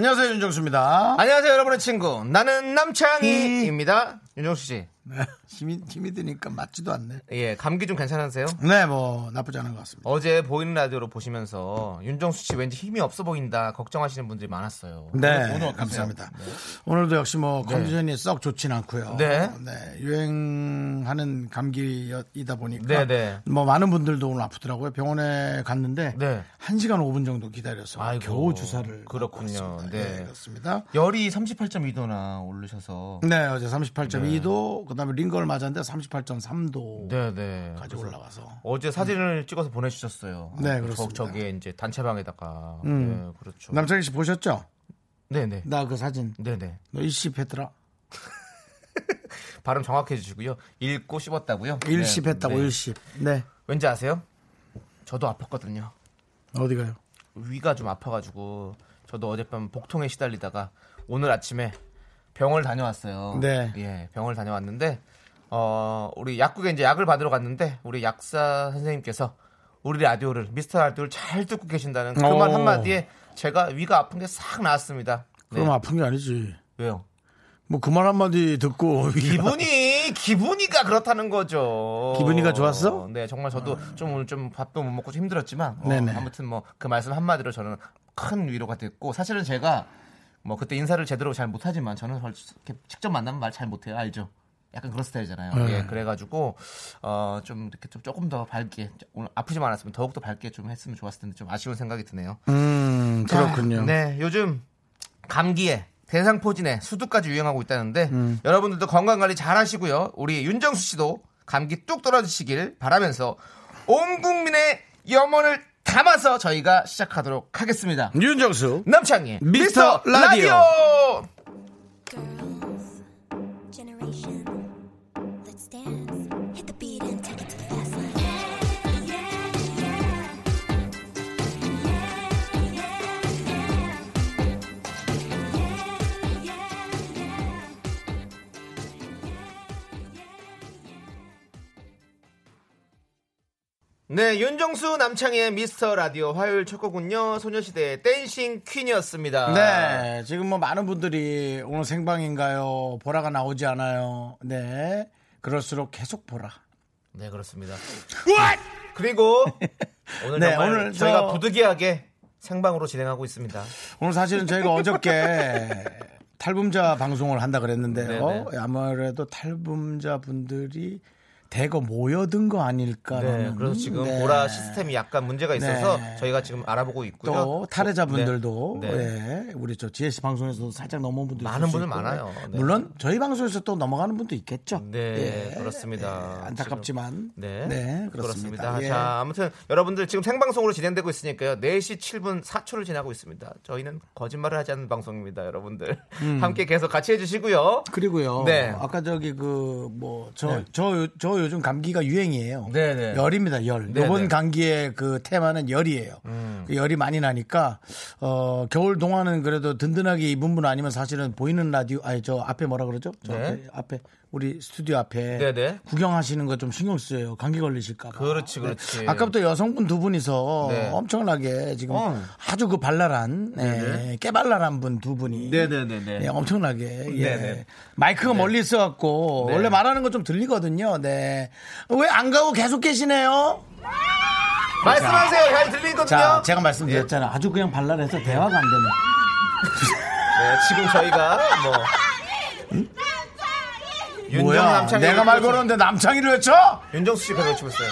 안녕하세요 윤정수입니다. 안녕하세요, 여러분의 친구. 나는 남창희입니다. 윤정수 씨. 네, 힘이 힘이 드니까 맞지도 않네. 예, 감기 좀 괜찮으세요? 네, 뭐 나쁘지 않은 것 같습니다. 어제 보이는 라디오로 보시면서 윤정수 씨 왠지 힘이 없어 보인다 걱정하시는 분들이 많았어요. 네, 오늘 어떠세요? 감사합니다. 오늘도 역시 뭐 컨디션이 썩 좋진 않고요. 네. 유행하는 감기이다 보니까 네, 네. 뭐 많은 분들도 오늘 아프더라고요. 병원에 갔는데 네. 1시간 5분 정도 기다려서 아이고, 겨우 주사를 그렇군요. 네. 네, 그렇습니다. 열이 38.2도나 오르셔서. 네, 어제 38.2도, 그다음에 링거 를 맞았는데 38.3도 네, 네. 까지 그래서 올라가서 어제 사진을 찍어서 보내주셨어요. 네, 저, 그렇습니다. 저기에 이제 단체방에다가. 음. 네, 그렇죠. 남창희 씨 보셨죠? 네네. 나 그 사진 네네. 너 일십했더라. 발음 정확해 주시고요. 읽고 씹었다고요? 일십했다고 네. 일십. 네. 왠지 아세요? 저도 아팠거든요. 어디 가요? 위가 좀 아파가지고 저도 어젯밤 복통에 시달리다가 오늘 아침에 병원을 다녀왔어요. 네. 예, 병원을 다녀왔는데 어 우리 약국에 이제 약을 받으러 갔는데 우리 약사 선생님께서 우리 라디오를 미스터 라디오를 잘 듣고 계신다는 그 오. 말 한마디에 제가 위가 아픈 게 싹 나았습니다. 네. 그럼 아픈 게 아니지. 왜요? 뭐 그 말 한마디 듣고 기분이 기분이가 그렇다는 거죠. 기분이가 좋았어? 네, 정말 저도 좀 오늘 좀 밥도 못 먹고 좀 힘들었지만 어. 아무튼 뭐 그 말씀 한마디로 저는 큰 위로가 됐고 사실은 제가 뭐 그때 인사를 제대로 잘 못하지만 저는 직접 만나면 말 잘 못해요, 알죠? 약간 그런 스타일이잖아요. 네. 예, 그래가지고 어 좀 이렇게 좀 조금 더 밝게 오늘 아프지만 않았으면 더욱 더 밝게 좀 했으면 좋았을 텐데 좀 아쉬운 생각이 드네요. 음, 그렇군요. 네, 요즘 감기에 대상포진에 수두까지 유행하고 있다는데 음. 여러분들도 건강 관리 잘 하시고요. 우리 윤정수 씨도 감기 뚝 떨어지시길 바라면서 온 국민의 염원을 담아서 저희가 시작하도록 하겠습니다. 윤정수 남창희 미스터 라디오. 라디오. 네, 윤정수 남창희의 미스터 라디오 화요일 첫 곡은요. 소녀시대의 댄싱 퀸이었습니다. 네, 지금 뭐 많은 분들이 오늘 생방인가요? 보라가 나오지 않아요. 네, 그럴수록 계속 보라. 네, 그렇습니다. 그리고 오늘 네, 오늘 저희가 저- 부득이하게 생방으로 진행하고 있습니다. 오늘 사실은 저희가 어저께 탈북자 방송을 한다 그랬는데요. 네네. 아무래도 탈북자 분들이 대거 모여든 거 아닐까. 네, 그래서 지금 네. 보라 시스템이 약간 문제가 있어서 네. 저희가 지금 알아보고 있고요. 또 탈해자분들도 네. 네. 네, 우리 저 GS 방송에서도 살짝 넘어온 분들 많은 분들 있고. 많아요. 네. 물론 저희 방송에서 또 넘어가는 분도 있겠죠. 네, 예. 그렇습니다. 예, 안타깝지만 네, 네, 그렇습니다. 그렇습니다. 예. 자, 아무튼 여러분들 지금 생방송으로 진행되고 있으니까요. 4시 7분 4초를 지나고 있습니다. 저희는 거짓말을 하지 않는 방송입니다, 여러분들. 함께 계속 같이 해주시고요. 그리고요. 네. 아까 저기 그 뭐 저저저 요즘 감기가 유행이에요. 네, 네. 열입니다. 열. 네, 이번 네. 감기의 그 테마는 열이에요. 음. 그 열이 많이 나니까 어 겨울 동안은 그래도 든든하게 입은 분 아니면 사실은 보이는 라디오 아니 저 앞에 뭐라 그러죠? 저 네. 앞에, 앞에 우리 스튜디오 앞에 네, 네. 구경하시는 거 좀 신경 쓰여요. 감기 걸리실까 봐. 그렇지, 그렇지. 아까부터 여성분 두 분이서 네. 엄청나게 지금 어. 아주 그 발랄한 예, 깨발랄한 분 두 분이 네네네네. 예, 엄청나게 예. 네네. 마이크가 멀리 있어 갖고 네. 원래 말하는 거 좀 들리거든요. 네. 왜 안 가고 계속 계시네요? 말씀하세요. 잘 들리거든요. 자, 제가 말씀드렸잖아. 요 아주 그냥 발랄해서 대화가 안 되네. 네, 지금 저희가 뭐 윤정 뭐야? 남창희 내가 말 걸었는데 남창희를 외쳐? 윤정수 씨가 외치고 있어요.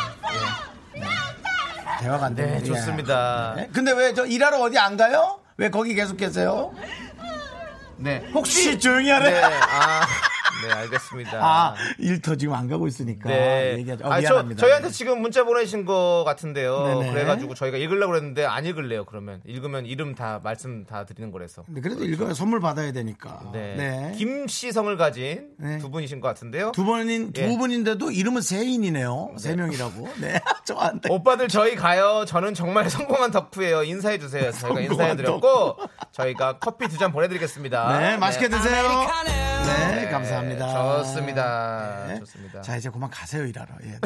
대화가 안 되네. 네, 좋습니다. 예. 근데 왜 저 일하러 어디 안 가요? 왜 거기 계속 계세요? 네, 혹시 조용히 하래? 네, 아, 네, 알겠습니다. 아, 일터 지금 안 가고 있으니까. 네. 얘기하죠. 어, 아, 저, 미안합니다. 저희한테 지금 문자 보내신 거 같은데요. 네네. 그래가지고 저희가 읽으려고 그랬는데 안 읽을래요, 그러면. 읽으면 이름 다, 말씀 다 드리는 거라서. 네, 그래도 읽어야 선물 받아야 되니까. 네. 네. 김씨 성을 가진 네. 두 분이신 것 같은데요. 두 번인 두 예. 분인데도 이름은 세인이네요. 세 명이라고. 네. 저한테 오빠들 저희 가요. 저는 정말 성공한 덕후예요. 인사해 주세요. 저희가 성공한 인사해 드렸고 저희가 커피 두 잔 보내드리겠습니다. 네, 맛있게 드세요. 네, 네, 감사합니다. 좋습니다. 네. 좋습니다. 자, 이제 그만 가세요, 일하러. 예.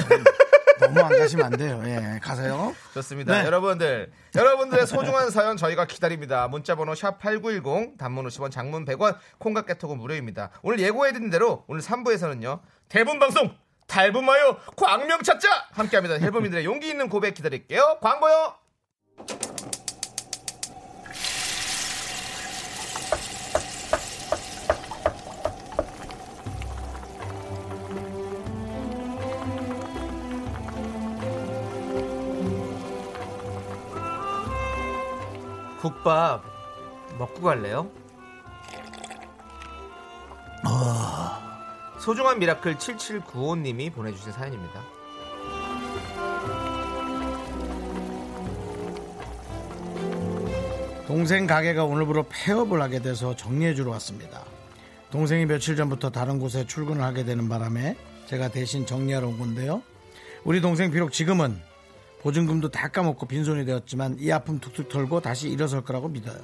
너무, 안 가시면 안 돼요. 예, 가세요. 좋습니다. 네. 여러분들, 여러분들의 소중한 사연 저희가 기다립니다. 문자번호 샵 #8910 단문 50원, 장문 100원, 콩과 깨톡은 무료입니다. 오늘 예고해드린 대로 오늘 3부에서는요 대본 방송 달분 마요 광명 찾자 함께합니다. 헬범이들의 용기 있는 고백 기다릴게요. 광고요. 국밥 먹고 갈래요? 소중한 미라클 7795님이 보내주신 사연입니다. 동생 가게가 오늘부로 폐업을 하게 돼서 정리해주러 왔습니다. 동생이 며칠 전부터 다른 곳에 출근을 하게 되는 바람에 제가 대신 정리하러 온 건데요. 우리 동생 비록 지금은 보증금도 다 까먹고 빈손이 되었지만 이 아픔 툭툭 털고 다시 일어설 거라고 믿어요.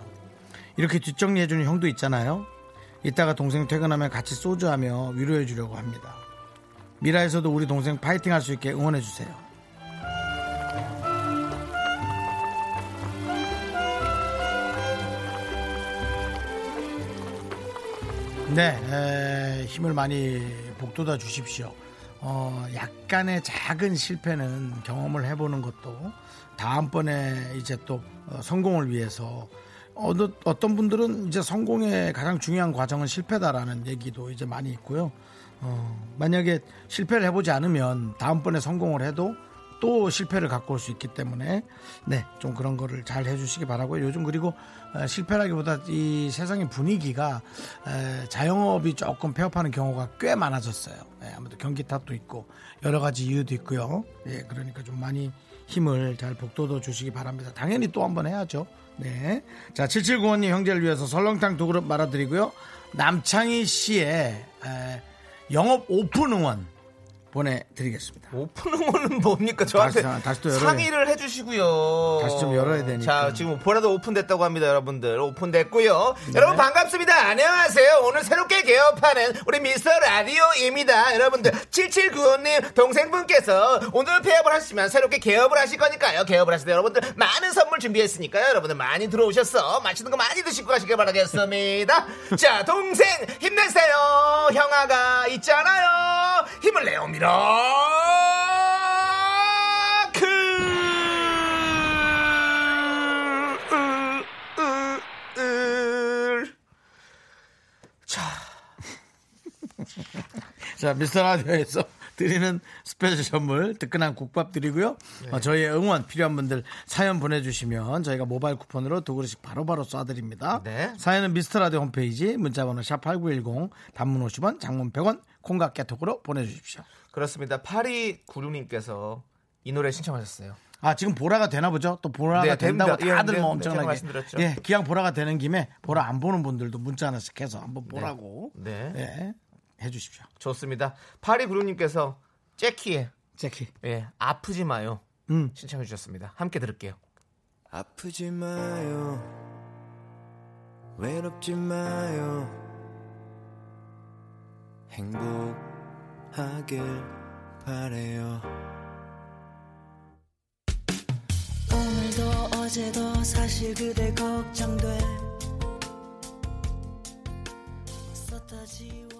이렇게 뒷정리해주는 형도 있잖아요. 이따가 동생 퇴근하면 같이 소주하며 위로해주려고 합니다. 미라에서도 우리 동생 파이팅 할 수 있게 응원해주세요. 네, 에, 힘을 많이 북돋아 주십시오. 어, 약간의 작은 실패는 경험을 해보는 것도 다음번에 이제 또 어, 성공을 위해서 어느, 어떤 분들은 이제 성공의 가장 중요한 과정은 실패다라는 얘기도 이제 많이 있고요. 어, 만약에 실패를 해보지 않으면 다음번에 성공을 해도 또 실패를 갖고 올 수 있기 때문에 네 좀 그런 거를 잘 해주시기 바라고요. 요즘 그리고 어, 실패라기보다 이 세상의 분위기가 에, 자영업이 조금 폐업하는 경우가 꽤 많아졌어요. 예, 아무래도 경기 탓도 있고 여러 가지 이유도 있고요. 예, 그러니까 좀 많이 힘을 잘 북돋워 주시기 바랍니다. 당연히 또 한번 해야죠. 네. 자, 7795님 형제를 위해서 설렁탕 두 그릇 말아드리고요. 남창희 씨의 에, 영업 오픈 응원 보내드리겠습니다. 오픈 응원은 뭡니까? 저한테 다시- 다시 또 열어야- 상의를 해주시고요. 다시 좀 열어야 되니까. 자, 지금 보라도 오픈됐다고 합니다, 여러분들. 오픈됐고요. 네. 여러분 반갑습니다. 안녕하세요. 오늘 새롭게 개업하는 우리 미스터 라디오입니다. 여러분들 7795님 동생분께서 오늘 폐업을 하시면 새롭게 개업을 하실 거니까요. 개업을 하실 때 여러분들 많은 선물 준비했으니까요. 여러분들 많이 들어오셔서 맛있는 거 많이 드시고 가시길 바라겠습니다. 자, 동생 힘내세요. 형아가 있잖아요. 힘을 내요, 미라클. 자, 자, 미스터 라디오에서 드리는 스페셜 선물 뜨끈한 국밥 드리고요. 네. 어, 저희의 응원 필요한 분들 사연 보내주시면 저희가 모바일 쿠폰으로 두 그릇씩 바로바로 쏴드립니다. 네. 사연은 미스터 라디오 홈페이지 문자번호 샵8910 단문 50원 장문 100원 콩과 깨톡으로 보내주십시오. 그렇습니다. 8296님께서 이 노래 신청하셨어요. 아 지금 보라가 되나 보죠? 또 보라가 네, 된다고 됩니다. 예, 다들 네, 뭐 네, 엄청나게 말씀드렸죠. 예 기왕 보라가 되는 김에 보라 안 보는 분들도 문자 하나씩 해서 한번 보라고 네. 예, 해주십시오. 좋습니다. 8296님께서 재키의 제키 예, 아프지 마요. 음. 신청해 주셨습니다. 함께 들을게요. 아프지 마요 외롭지 마요 행복 하길 바래요. 오늘도 어제도 사실 그대 걱정돼. 썼다 지워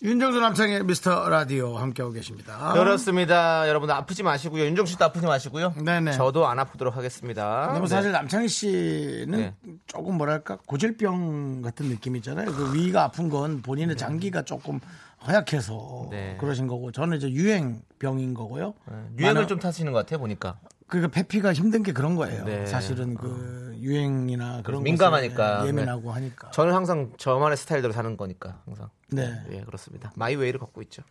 윤정수 남창의 미스터 라디오 함께하고 계십니다. 그렇습니다. 여러분 아프지 마시고요. 윤정수 씨도 아프지 마시고요. 네네. 저도 안 아프도록 하겠습니다. 근데 뭐 네. 사실 남창희 씨는 네. 조금 뭐랄까 고질병 같은 느낌이잖아요. 그 위가 아픈 건 본인의 장기가 조금 허약해서 네. 그러신 거고 저는 이제 유행병인 거고요. 유행을 많은- 좀 타시는 것 같아요 보니까. 그러니까 패피가 힘든 게 그런 거예요. 네. 사실은 그 유행이나 그런 민감하니까. 것에 예민하고 하니까. 저는 항상 저만의 스타일대로 사는 거니까 항상. 네. 예, 그렇습니다. my way를 걷고 있죠.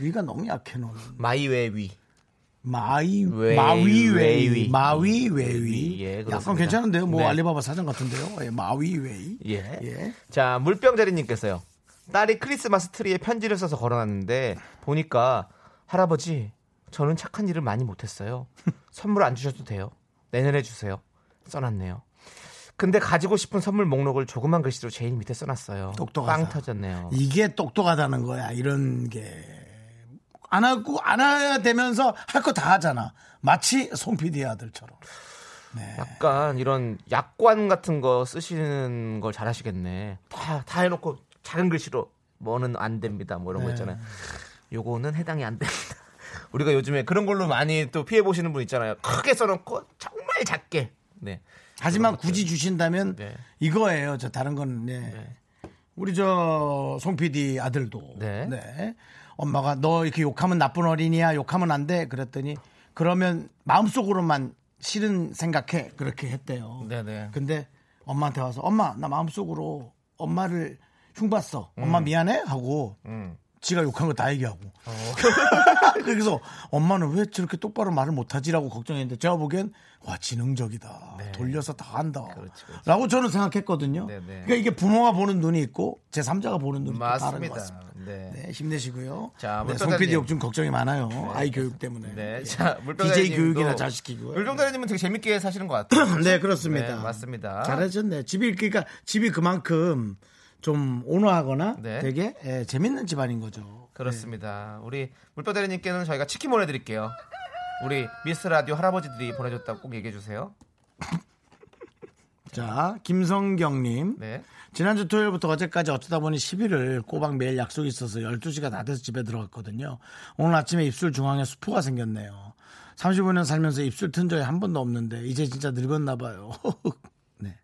위가 너무 약해 너는. my way 위. my way, 마위 웨이 웨이. 마위 웨이 예, 그렇습니다. 약간 괜찮은데요. 뭐 네. 알리바바 사장 같은데요. 예, 마위 웨이. 예. 예. 자, 물병자리님께서요. 딸이 크리스마스 트리에 편지를 써서 걸어놨는데 보니까 할아버지 저는 착한 일을 많이 못했어요. 선물 안 주셔도 돼요. 내년에 주세요. 써놨네요. 근데 가지고 싶은 선물 목록을 조그만 글씨로 제일 밑에 써놨어요. 똑똑하다. 빵 터졌네요. 이게 똑똑하다는 거야. 이런 게. 안 하고, 안 해야 되면서 할 거 다 하잖아. 마치 송 PD 아들처럼. 약간 이런 약관 같은 거 쓰시는 걸 잘하시겠네. 다, 다 해놓고 작은 글씨로 뭐는 안 됩니다. 뭐 이런 거 있잖아요. 요거는 해당이 안 됩니다. 우리가 요즘에 그런 걸로 많이 또 피해 보시는 분 있잖아요. 크게 써놓고 정말 작게. 네. 하지만 굳이 주신다면 네. 이거예요. 저 다른 건, 네. 우리 저송 PD 아들도. 네. 네. 엄마가 너 이렇게 욕하면 나쁜 어린이야. 욕하면 안 돼. 그랬더니 그러면 마음속으로만 싫은 생각해. 그렇게 했대요. 네네. 근데 엄마한테 와서 엄마 나 마음속으로 엄마를 흉봤어. 엄마 미안해 하고 음. 지가 욕한 거 다 얘기하고. 어. 그래서 엄마는 왜 저렇게 똑바로 말을 못하지라고 걱정했는데 제가 보기엔 와 지능적이다. 돌려서 다 한다. 네. 그렇지, 그렇지. 라고 저는 생각했거든요. 네, 네. 그러니까 이게 부모가 보는 눈이 있고 제 3자가 보는 눈이 또 다른 것 맞습니다. 같습니다. 네. 네, 힘내시고요. 자, 네. 송 PD 요즘 걱정이 많아요. 아이 교육 때문에. 네. 예. 자, DJ 교육이나 잘 시키고요. 물병자리님은 되게 재밌게 사시는 것 같아요. 네, 그렇습니다. 네, 맞습니다. 잘하셨네. 집이 그러니까 집이 그만큼 좀 온화하거나 네. 되게 예, 재밌는 집안인 거죠. 그렇습니다. 우리 물병자리님께는 저희가 치킨 보내드릴게요. 우리 미스 라디오 할아버지들이 보내줬다고 꼭 얘기해 주세요. 자, 김성경님. 네. 지난주 토요일부터 어제까지 어쩌다 보니 10일을 꼬박 매일 약속이 있어서 12시가 다 돼서 집에 들어갔거든요. 오늘 아침에 입술 중앙에 수포가 생겼네요. 35년 살면서 입술 튼 적이 한 번도 없는데 이제 진짜 늙었나 봐요. 네.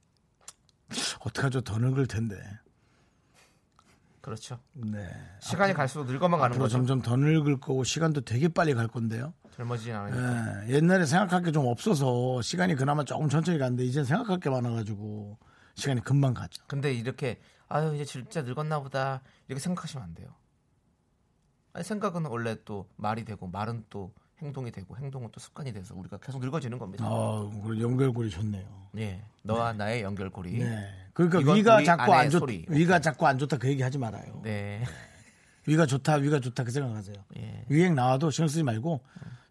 어떡하죠? 더 늙을 텐데. 그렇죠. 네. 시간이 갈수록 늙어만 가는 거죠. 점점 더 늙을 거고 시간도 되게 빨리 갈 건데요. 젊어지진 않으니까. 예, 옛날에 생각할 게 좀 없어서 시간이 그나마 조금 천천히 갔는데 이제 생각할 게 많아가지고 시간이 금방 가죠. 근데 이렇게 아유 이제 진짜 늙었나 보다 이렇게 생각하시면 안 돼요. 아니 생각은 원래 또 말이 되고 말은 또 행동이 되고 행동은 또 습관이 돼서 우리가 계속 늙어지는 겁니다. 아, 연결고리 좋네요. 예, 너와 나의 연결고리. 네. 그러니까 위가 자꾸 안 좋, 소리. 위가 자꾸 안 좋다 그 얘기 하지 말아요. 네. 위가 좋다, 위가 좋다 그 생각하세요. 예. 유행 나와도 신경 쓰지 말고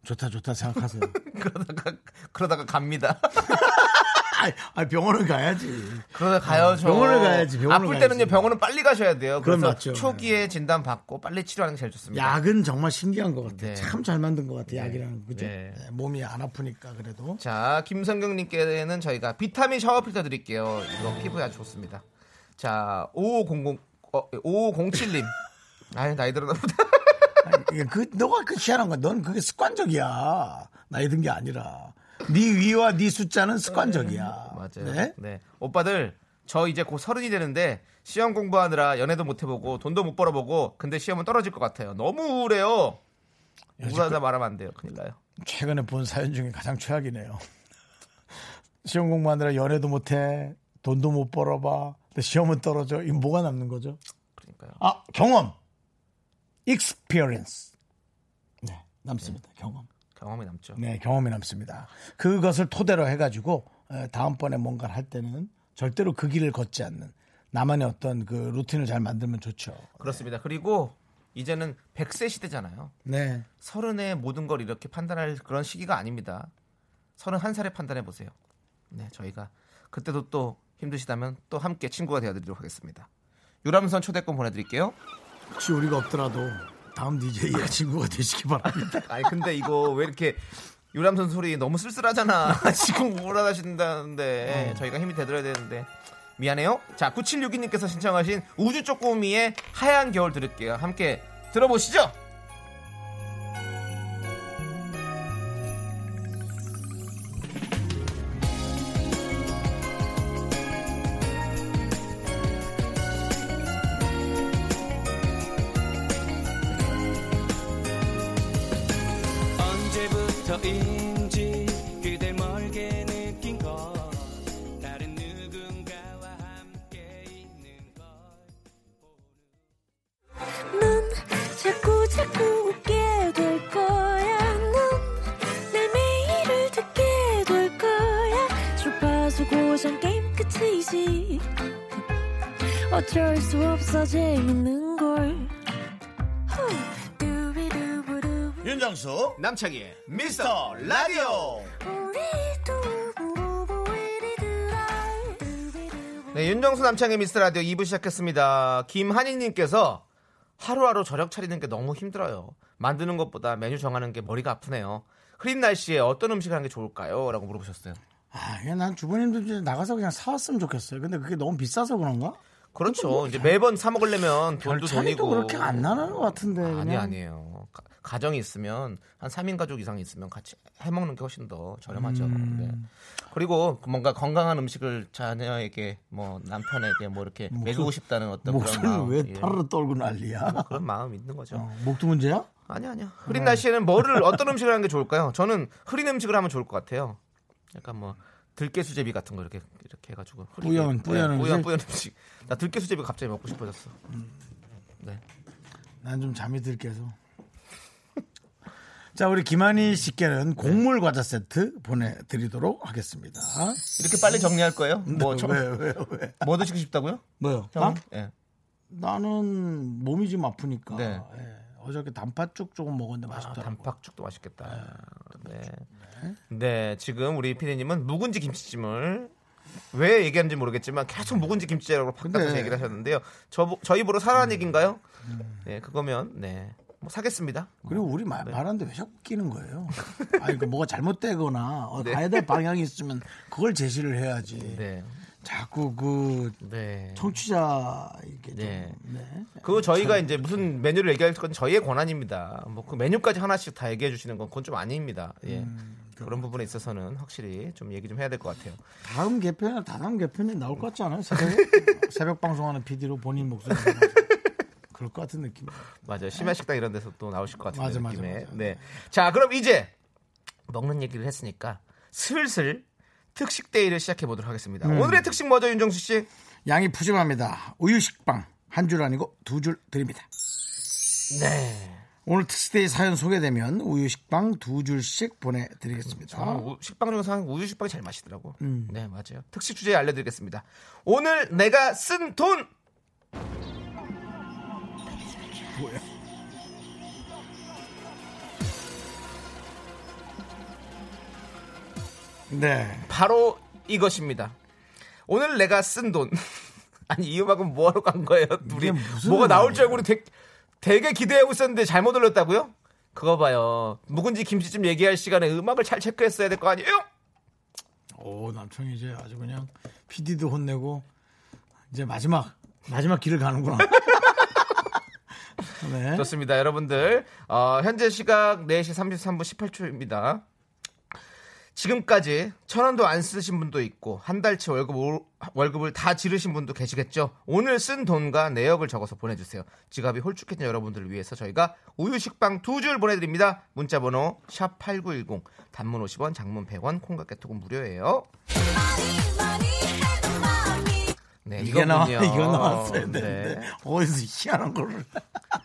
좋다, 좋다 생각하세요. 그러다가 그러다가 갑니다. 아, 아, 병원은 가야지. 가요. 저. 병원을 가야지, 병원을 아플 가야지. 때는요 병원은 빨리 가셔야 돼요. 그건 맞죠. 초기에 진단 받고 빨리 치료하는 게 제일 좋습니다. 약은 정말 신기한 것 같아 요. 네. 참 잘 만든 것 같아 요, 약이라는 거. 그죠? 네. 네, 몸이 안 아프니까 그래도. 자, 김성경님께는 저희가 비타민 샤워 필터 드릴게요. 이거 피부에 아주 좋습니다. 자, 5500, 어, 5507님. 아유, 나이 들어나 보다. 아니, 그 너가 그 희한한 거야. 넌 그게 습관적이야. 나이 든 게 아니라. 네 위와 네 숫자는 습관적이야. 맞아요. 네? 네. 오빠들, 저 이제 곧 서른이 되는데 시험 공부하느라 연애도 못 해보고 돈도 못 벌어보고 근데 시험은 떨어질 것 같아요. 너무 우울해요. 우울하다 말하면 안 돼요. 큰일 나요. 최근에 본 사연 중에 가장 최악이네요. 시험 공부하느라 연애도 못해, 돈도 못 벌어봐, 근데 시험은 떨어져. 이거 뭐가 남는 거죠? 그러니까요. 아 경험, experience. 네 남습니다. 경험. 경험이 남죠. 네 경험이 남습니다. 그것을 토대로 해가지고 에, 다음번에 뭔가를 할 때는 절대로 그 길을 걷지 않는 나만의 어떤 그 루틴을 잘 만들면 좋죠. 그렇습니다. 그리고 이제는 100세 시대잖아요. 네. 서른에 모든 걸 이렇게 판단할 그런 시기가 아닙니다. 서른 한 살에 판단해 보세요. 네, 저희가 그때도 또 힘드시다면 또 함께 친구가 되어 드리도록 하겠습니다. 유람선 초대권 보내 드릴게요. 혹시 우리가 없더라도 다음 DJ의 친구가 되시기 바랍니다. 아니 근데 이거 왜 이렇게 유람선 소리 너무 쓸쓸하잖아. 지금 우울하다신다는데 저희가 힘이 되드려야 되는데 미안해요. 자, 9762님께서 신청하신 우주 쪼꼬미의 하얀 겨울 들을게요. 함께 들어보시죠. 어쩔 수 없어 재밌는 걸. 윤정수 남창희의 미스터 라디오. 네, 윤정수 남창의 미스터 라디오 2부 시작했습니다. 김한익님께서 하루하루 저녁 차리는 게 너무 힘들어요. 만드는 것보다 메뉴 정하는 게 머리가 아프네요. 흐린 날씨에 어떤 음식을 하는 게 좋을까요? 라고 물어보셨어요. 아, 난 주부님들 중에 나가서 그냥 사왔으면 좋겠어요. 근데 그게 너무 비싸서 그런가? 그렇죠. 이제 매번 사 먹으려면 별 돈도 돈이고. 그렇게 안 나는 것 같은데. 아니 그냥. 아니에요. 가- 가정이 있으면 한 3인 가족 이상 있으면 같이 해 먹는 게 훨씬 더 저렴하죠. 음. 네. 그리고 뭔가 건강한 음식을 자녀에게 뭐 남편에게 뭐 이렇게 먹이고 싶다는 어떤 그런 목소리를 마음. 왜 예. 타르르 떨고 난리야? 그런 마음 있는 거죠. 어, 목도 문제야? 아니 아니요. 흐린 날씨에는 뭐를 어떤 음식을 하는 게 좋을까요? 저는 흐린 음식을 하면 좋을 것 같아요. 약간 뭐 들깨수제비 같은 거 이렇게 이렇게 해가지고. 뿌연, 뿌연 네, 뿌연 음식? 뿌연 음식. 나 들깨수제비 갑자기 먹고 싶어졌어. 네. 난 좀 잠이 들게서. 자, 우리 김한희 씨께는 곡물 과자 세트 보내드리도록 하겠습니다. 이렇게 빨리 정리할 거예요? 뭐, 저, 왜, 왜, 왜? 뭐 드시고 싶다고요? 뭐요? 형? 나? 예. 나는 몸이 좀 아프니까. 네. 예. 어저께 단팥죽 조금 먹었는데 아, 맛있더라고. 단팥죽도 맛있겠다. 네. 네, 지금 우리 피디님은 묵은지 김치찜을 왜 얘기하는지 모르겠지만 계속 묵은지 김치라고 바꿔서 근데- 얘기를 하셨는데요. 저 저희 보러 사라는 얘기인가요? 네, 그거면 네. 뭐 사겠습니다. 그리고 우리 말, 말하는데 왜 자꾸 끼는 거예요? 아니, 그 뭐가 잘못되거나 어, 네. 가야 될 방향이 있으면 그걸 제시를 해야지. 네. 자꾸 그 네. 청취자 이게 네. 좀 네. 그거 저희가 이제 무슨 메뉴를 얘기할 건 저희의 권한입니다. 뭐 그 메뉴까지 하나씩 다 얘기해 주시는 건 그건 좀 아닙니다. 예. 그런 부분에 있어서는 확실히 좀 얘기 좀 해야 될 것 같아요. 다음 개편이나 다다음 개편이 나올 것 같지 않아요? 새벽, 새벽 방송하는 PD로 본인 목소리 그럴 것 같은 느낌. 맞아요. 심야 식당 이런 데서 또 나오실 것 같은 맞아, 맞아, 느낌에. 맞아. 네. 자, 그럼 이제 먹는 얘기를 했으니까 슬슬 특식 데이를 시작해 보도록 하겠습니다. 음. 오늘의 특식 뭐죠, 윤정수 씨? 양이 푸짐합니다. 우유 식빵 한 줄 아니고 두 줄 드립니다. 네. 오늘 특스데이 사연 소개되면 우유 식빵 두 줄씩 보내드리겠습니다. 우- 식빵 중에서 한 우유 식빵이 제일 맛있더라고. 음. 네, 맞아요. 특식 주제 알려드리겠습니다. 오늘 내가 쓴 돈. 뭐야? 네. 바로 이것입니다. 오늘 내가 쓴 돈. 아니 이 음악은 뭐하러 간 거예요? 둘이 뭐가 나올? 줄 알고 우리 되게, 되게 기대하고 있었는데 잘못 올렸다고요? 그거 봐요. 묵은지 김치찜 얘기할 시간에 음악을 잘 체크했어야 될 거 아니에요? 오 남청이 이제 아주 그냥 PD도 혼내고 이제 마지막 마지막 길을 가는구나. 네. 좋습니다. 여러분들 어, 현재 시각 4시 33분 18초입니다. 지금까지 천 원도 안 쓰신 분도 있고 한 달치 월급 오- 월급을 다 지르신 분도 계시겠죠. 오늘 쓴 돈과 내역을 적어서 보내주세요. 지갑이 홀쭉해진 여러분들을 위해서 저희가 우유 식빵 두 줄 보내드립니다. 문자번호 샵 #8910 단문 50원, 장문 100원, 콩과 깨톡은 무료예요. 네, 이게 나와. 이거 나왔어야 네. 되는데 어디서 희한한 거를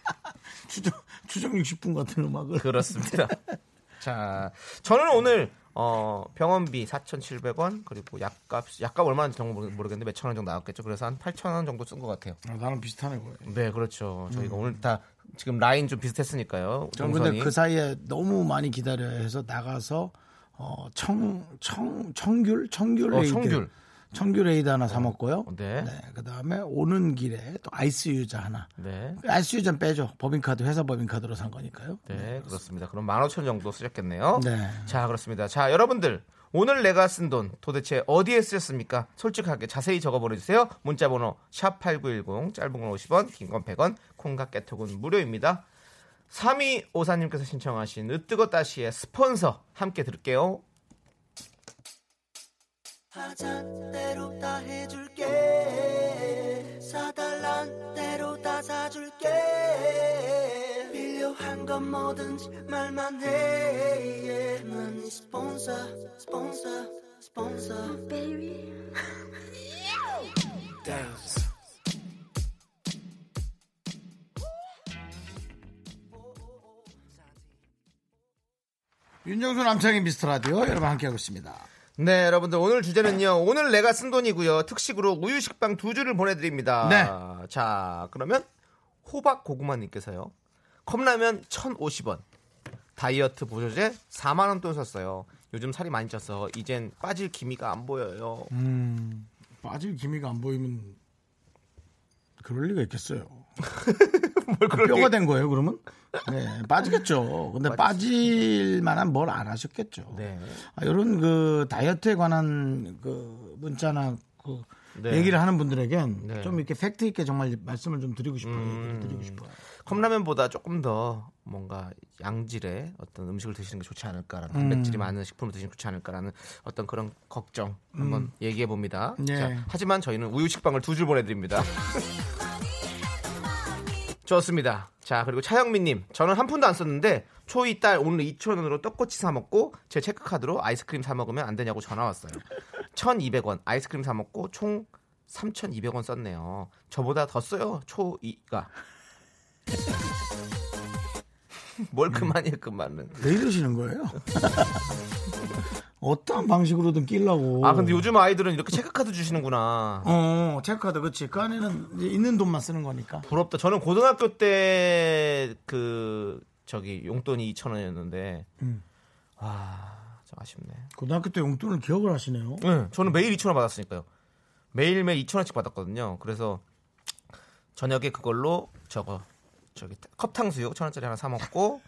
추정 추정 60분 같은 음악을 그렇습니다. 자, 저는 오늘 어, 병원비 4,700원 그리고 약값 약값 얼마인지 정말 모르- 모르겠는데 몇 천 원 정도 나왔겠죠. 그래서 한 8천 원 정도 쓴 것 같아요. 아, 나는 비슷하네 보여. 네, 그렇죠. 저희가 오늘 다 지금 라인 좀 비슷했으니까요. 저는 근데. 그 사이에 너무 많이 기다려야 해서 나가서 어, 청, 청, 청귤? 청귤 어, 에이드. 청귤. 청귤 에이드 하나 사 먹고요. 네. 그 다음에 오는 길에 또 아이스 유자 하나. 네. 아이스 유자는 빼죠. 법인카드, 회사 법인카드로 산 거니까요. 네, 그렇습니다. 그럼 15,000원 정도 쓰셨겠네요. 네. 자, 그렇습니다. 자, 여러분들. 오늘 내가 쓴 돈 도대체 어디에 쓰였습니까? 솔직하게 자세히 적어 보내주세요. 문자번호 샵 8910 짧은 건 50원 긴 건 100원 콩과 깨톡은 무료입니다. 3254님께서 신청하신 으뜨거 따시의 스폰서 함께 들을게요. 하잔 대로 다 해줄게. 사달란 대로 다 사줄게. 필요한 건 뭐든지 말만 해. 난네 스폰서 스폰서 스폰서 윤정수 남창의 미스터 라디오 여러분 함께하고 있습니다. 네, 여러분들 오늘 주제는요. 오늘 내가 쓴 돈이고요. 특식으로 우유 식빵 두 줄을 보내드립니다. 네. 자, 그러면 호박 고구마님께서요. 컵라면 1,050원, 다이어트 보조제 4만 원 돈 썼어요. 요즘 살이 많이 쪄서 이젠 빠질 기미가 안 보여요. 음, 빠질 기미가 안 보이면 그럴 리가 있겠어요. 뭘 그럴 뼈가 게- 된 거예요, 그러면? 네, 빠지겠죠. 근데 빠질 만한 뭘 안 하셨겠죠. 네. 아, 이런 그 다이어트에 관한 그 문자나 그 네. 얘기를 하는 분들에겐 네. 좀 이렇게 팩트 있게 정말 말씀을 좀 드리고 싶어요. 음. 드리고 싶어요. 컵라면보다 조금 더 뭔가 양질의 어떤 음식을 드시는 게 좋지 않을까라는 음. 단백질이 많은 식품을 드시는 게 좋지 않을까라는 어떤 그런 걱정 한번 얘기해 봅니다. 네. 자, 하지만 저희는 우유 식빵을 두 줄 보내드립니다. 좋습니다. 자 그리고 차영민님, 저는 한 푼도 안 썼는데 초2 딸 오늘 2천 원으로 떡꼬치 사 먹고 제 체크 카드로 아이스크림 사 먹으면 안 되냐고 전화 왔어요. 1,200원 아이스크림 사 먹고 총 3,200원 썼네요. 저보다 더 써요 초이가. 뭘 그만이에요 그만은. 왜 이러시는 거예요? 어떠한 방식으로든 끼려고. 아 근데 요즘 아이들은 이렇게 체크카드 주시는구나. 어, 체크카드, 그치. 그 안에는 있는 돈만 쓰는 거니까. 부럽다. 저는 고등학교 때 그 저기 용돈이 2천 원이었는데 음. 와좀 아쉽네. 고등학교 때 용돈을 기억을 하시네요. 네, 저는 매일 2천 원 받았으니까요. 매일 매일 2천 원씩 받았거든요. 그래서 저녁에 그걸로 저거 저기 컵탕수육 천 원짜리 하나 사 먹고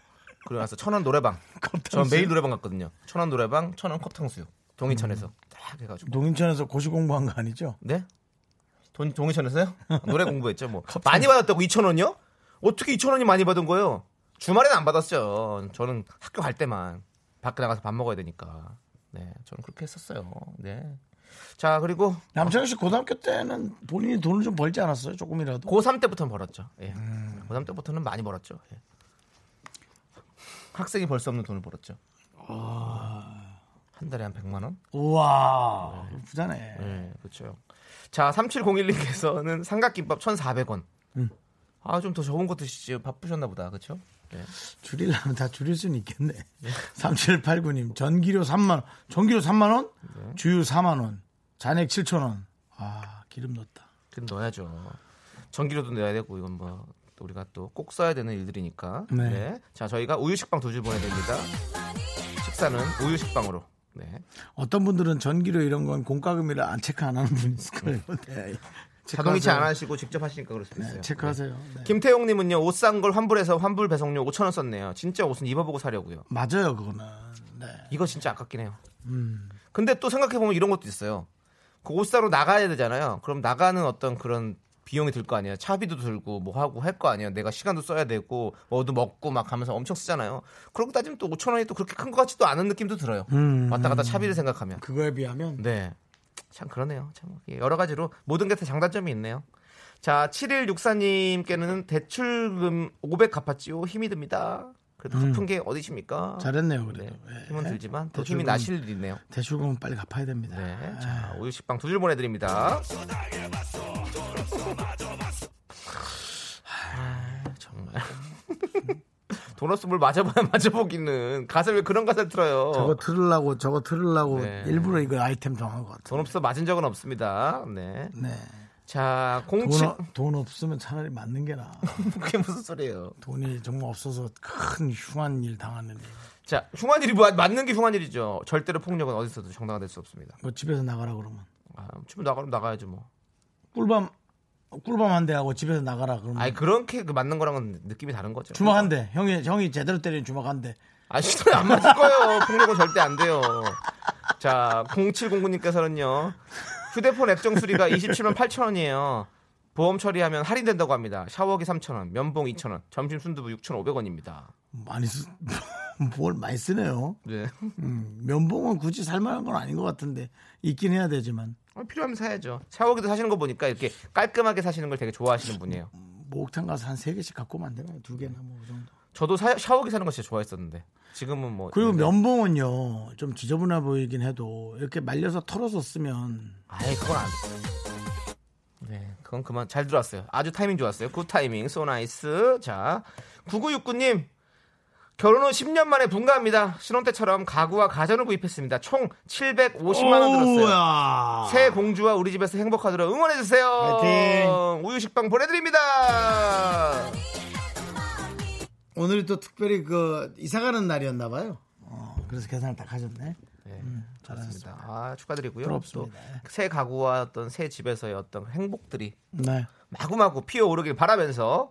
그리고 나서 천원 노래방. 전 매일 노래방 갔거든요. 천원 노래방, 천원 컵탕수육. 동인천에서 음. 딱 해가지고. 동인천에서 고시 공부한 거 아니죠? 네? 돈, 동인천에서요? 노래 공부했죠, 뭐. 많이 받았다고 2천 원이요? 어떻게 2천 원이 많이 받은 거예요? 주말에는 안 받았어요. 저는 학교 갈 때만 밖에 나가서 밥 먹어야 되니까. 네, 저는 그렇게 했었어요. 네. 자, 그리고 남창희 씨 고등학교 때는 본인이 돈을 좀 벌지 않았어요? 조금이라도? 고3 때부터는 벌었죠. 예. 음. 고3 때부터는 많이 벌었죠. 예. 학생이 벌 수 없는 돈을 벌었죠. 아. 한 달에 한 100만 원? 우와, 부자네. 네, 그렇죠. 자, 3701님께서는 삼각김밥 1,400원. 음. 아좀 더 적은 거 드시지 바쁘셨나 보다 그렇죠? 네. 줄이려면 다 줄일 수는 있겠네. 3789님, 전기료 3만원. 전기료 3만원? 네. 주유 4만원. 잔액 7천원. 아, 기름 넣었다. 그럼 넣어야죠. 전기료도 내야 되고 이건 뭐 우리가 또 꼭 써야 되는 일들이니까. 네. 네. 자 저희가 우유 식빵 두 줄 보내드립니다. 식사는 우유 식빵으로. 네. 어떤 분들은 전기료 이런 건 공과금이라 안 체크 안 하는 분이 있을 거예요. 네. 자동이체 안. 하시고 직접 하시니까 그럴 수 있어요. 네, 체크하세요. 네. 김태용님은요 옷 산 걸 환불해서 환불 배송료 5천 원 썼네요. 진짜 옷은 입어보고 사려고요. 맞아요, 그거는. 네. 이거 진짜 아깝긴 해요. 음. 근데 또 생각해 보면 이런 것도 있어요. 그 옷 사러 나가야 되잖아요. 그럼 나가는 어떤 그런 비용이 들 거 아니에요. 차비도 들고 뭐 하고 할 거 아니에요. 내가 시간도 써야 되고 뭐도 먹고 막 하면서 엄청 쓰잖아요. 그러고 따지면 또 5천 원이 또 그렇게 큰 것 같지도 않은 느낌도 들어요. 음. 왔다 갔다 차비를 생각하면. 그거에 비하면 네. 참 그러네요. 참 여러 가지로 모든 게 다 장단점이 있네요. 자, 7164님께는 대출금 500 갚았지요. 힘이 듭니다. 그래도 갚은 게 어디십니까? 음. 잘했네요, 네. 그래도. 예. 힘은 들지만 또 대출금. 힘이 나실 일이네요. 대출금은 빨리 갚아야 됩니다. 네. 자, 우유 식빵 두 줄 보내드립니다. 아, 정말. 돈 없으면 뭘 맞아봐야 맞아보기는. 가사 왜 그런 가사를 틀어요? 저거 틀으려고 저거 틀으려고 네. 일부러 이거 아이템 정한 것 같아요. 돈 없어 맞은 적은 없습니다. 네. 네. 자, 돈, 07. 어- 돈 없으면 차라리 맞는 게 나아. 그게 무슨 소리예요? 돈이 정말 없어서 큰 흉한 일 당하는 일. 자, 흉한 일이 뭐, 맞는 게 흉한 일이죠. 절대로 폭력은 어디서도 정당화될 수 없습니다. 뭐 집에서 나가라 그러면 아, 집에 나가면 나가야지 뭐. 꿀밤 꿀밤 한 대 하고 집에서 나가라 그러면 아니 그렇게 그 맞는 거랑은 느낌이 다른 거죠. 주먹 한 대. 형이 형이 제대로 때리는 주먹 한 대. 아, 시도에 안 맞을 거예요. 폭력은 절대 안 돼요. 자, 0709님께서는요. 휴대폰 액정 수리가 27만 8천 원이에요. 보험 처리하면 할인된다고 합니다. 샤워기 3천 원, 면봉 2천 원, 점심 순두부 6,500원입니다. 많이 쓰, 뭘 많이 쓰네요. 네. 음, 면봉은 굳이 살만한 건 아닌 것 같은데 있긴 해야 되지만 어, 필요하면 사야죠. 샤워기도 사시는 거 보니까 이렇게 깔끔하게 사시는 걸 되게 좋아하시는 분이에요. 목욕탕 가서 한 세 개씩 갖고 오면 안 되나요? 두 개나 뭐 그 정도. 저도 사- 샤워기 사는 거 진짜 좋아했었는데 지금은 뭐 그리고 면봉은요 좀 지저분해 보이긴 해도 이렇게 말려서 털어서 쓰면 아예 그건 안. 네, 그건 그만 잘 들어왔어요. 아주 타이밍 좋았어요. Good timing, so nice. 자, 9969님. 결혼 후 10년 만에 분가합니다. 신혼 때처럼 가구와 가전을 구입했습니다. 총 750만 원 들었어요. 새 공주와 우리 집에서 행복하도록 응원해 주세요. 화이팅! 우유 식빵 보내드립니다. 오늘이 또 특별히 그 이사 가는 날이었나 봐요. 어, 그래서 계산을 딱 하셨네. 음, 잘하셨습니다. 아, 축하드리고요. 부럽습니다. 또새 가구와 어떤 새 집에서의 어떤 행복들이 네. 마구마구 피어오르길 바라면서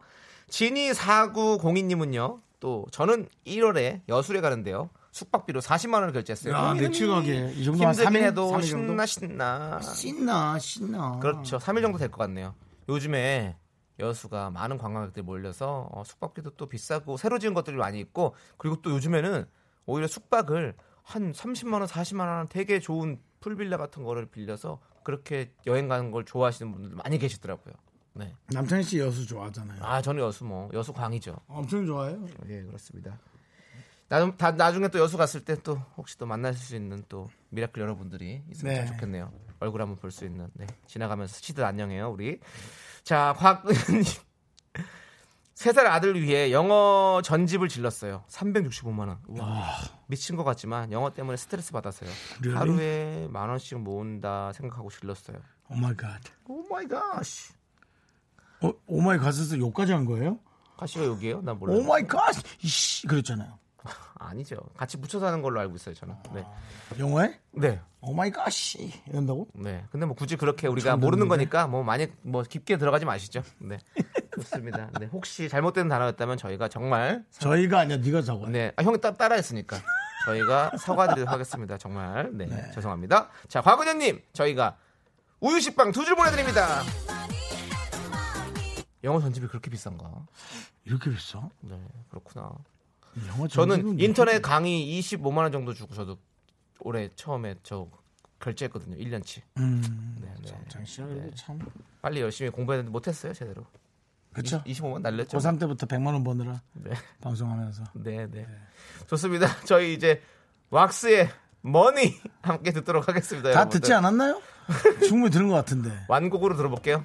진이 4902님은요. 또 저는 1월에 여술에 가는데요. 숙박비로 40만 원을 결제했어요. 야, 가게. 이 정도 한 힘들긴 3일? 해도 3일 정도? 신나 신나. 신나 신나. 그렇죠. 3일 정도 될 것 같네요. 요즘에 여수가 많은 관광객들이 몰려서 어, 숙박비도 또 비싸고 새로 지은 것들이 많이 있고 그리고 또 요즘에는 오히려 숙박을 한 30만 원, 40만 원 되게 좋은 풀빌라 같은 거를 빌려서 그렇게 여행 가는 걸 좋아하시는 분들 많이 계시더라고요. 네. 남창희 씨 여수 좋아하잖아요. 아, 저는 여수 뭐 여수 광이죠. 엄청 좋아해요. 예, 그렇습니다. 나, 다, 나중에 또 여수 갔을 때 또 혹시 또 만날 수 있는 또 미라클 여러분들이 있으면 네. 참 좋겠네요. 얼굴 한번 볼 수 있는. 네. 지나가면서 스치듯 안녕해요, 우리. 자, 곽은님. 세살 아들 위해 영어 전집을 질렀어요. 365만 원. 와, 미친 것 같지만 영어 때문에 스트레스 받아서요. Really? 하루에 만 원씩 모은다 생각하고 질렀어요. Oh my god. Oh my god. 어, oh my god에서 욕까지 한 거예요? 가시가 여기에요? 나 몰라요. Oh my God. 이씨 그랬잖아요. 아니죠. 같이 붙여서 하는 걸로 알고 있어요, 저는. 네. 영어에 네. oh my god이 이런다고? 네. 근데 뭐 굳이 그렇게 우리가 처음 모르는? 거니까 뭐 많이 뭐 깊게 들어가지 마시죠. 네. 좋습니다. 네. 혹시 잘못된 단어였다면 저희가 정말 저희가 아니야 네가 적어. 네. 아, 형이 따, 따라했으니까 저희가 사과드리도록 하겠습니다. 정말. 네. 죄송합니다. 자, 곽은현 님. 저희가 우유식빵 두 줄 보내 드립니다. 영어 전집이 그렇게 비싼가? 이렇게 비싸? 네. 그렇구나. 영어 저는 인터넷 이렇게- 강의 25만 원 정도 주고 저도 올해 처음에 저 결제했거든요. 1년치. 음. 네, 네. 장 씨가 그래도 참. 빨리 열심히 공부했는데 못 했어요 제대로. 그렇죠. 25만 날렸죠. 고3 때부터 100만 원 버느라 네, 방송하면서. 네, 네. 좋습니다. 저희 이제 왁스의 머니 함께 듣도록 하겠습니다. 다 여러분들. 듣지 않았나요? 충분히 들은 것 같은데. 완곡으로 들어볼게요.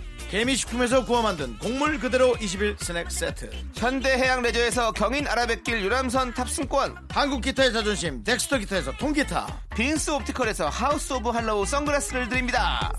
개미식품에서 구워 만든 곡물 그대로 21 스낵 세트. 현대해양 레저에서 경인 아라뱃길 유람선 탑승권, 한국 기타의 자존심 덱스터 기타에서 통기타. 빈스 옵티컬에서 하우스 오브 할로우 선글라스를 드립니다.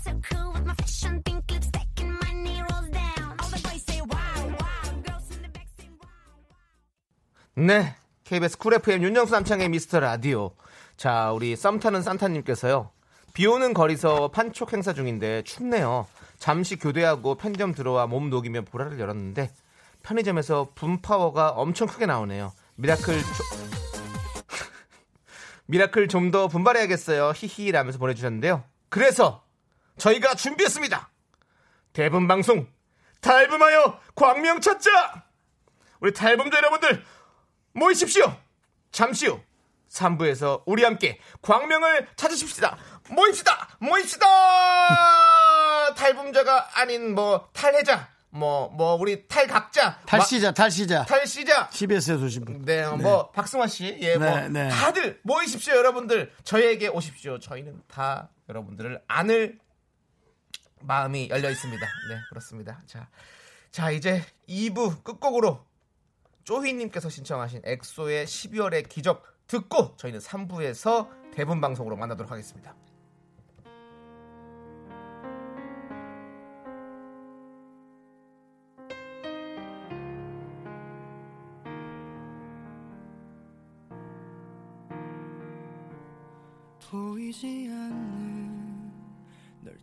네. KBS 쿨 FM 윤정수 남창희의 미스터 라디오. 자, 우리 썸타는 산타님께서요. 비 오는 거리서 판촉 행사 중인데 춥네요. 잠시 교대하고 편의점 들어와 몸 녹이며 보라를 열었는데 편의점에서 붐파워가 엄청 크게 나오네요. 미라클 조- 미라클 좀 더 분발해야겠어요. 히히 라면서 보내주셨는데요. 그래서 저희가 준비했습니다. 대붐 방송 탈붐하여 광명 찾자. 우리 탈붐자 여러분들 모이십시오. 잠시 후 3부에서 우리 함께 광명을 찾으십시다. 모입시다. 모입시다. 탈범자가 아닌 뭐 탈해자, 뭐 뭐 우리 탈각자, 탈시자 탈시자. 마- 탈시자. TBS에서 오신 분. 네, 뭐 박승환 씨, 예, 뭐 네, 네. 다들 모이십시오, 여러분들. 저희에게 오십시오. 저희는 다 여러분들을 안을 마음이 열려 있습니다. 네, 그렇습니다. 자, 자 이제 2부 끝곡으로 쪼희님께서 신청하신 엑소의 12월의 기적 듣고 저희는 3부에서 대본 방송으로 만나도록 하겠습니다.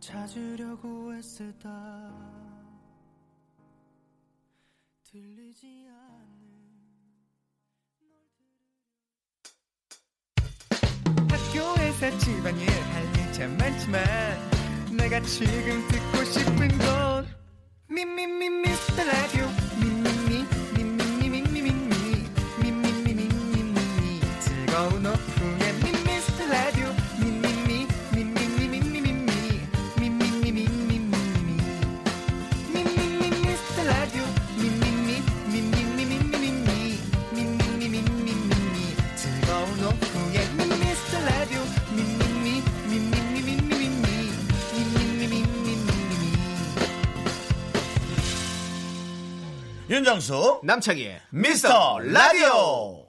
찾으려고 애쓰다. 들리지 않는 학교에서 집안일 할일참 많지만 내가 지금 듣고 싶은 건 미미미 미스터 라디오 윤정수 남창희의 미스터 라디오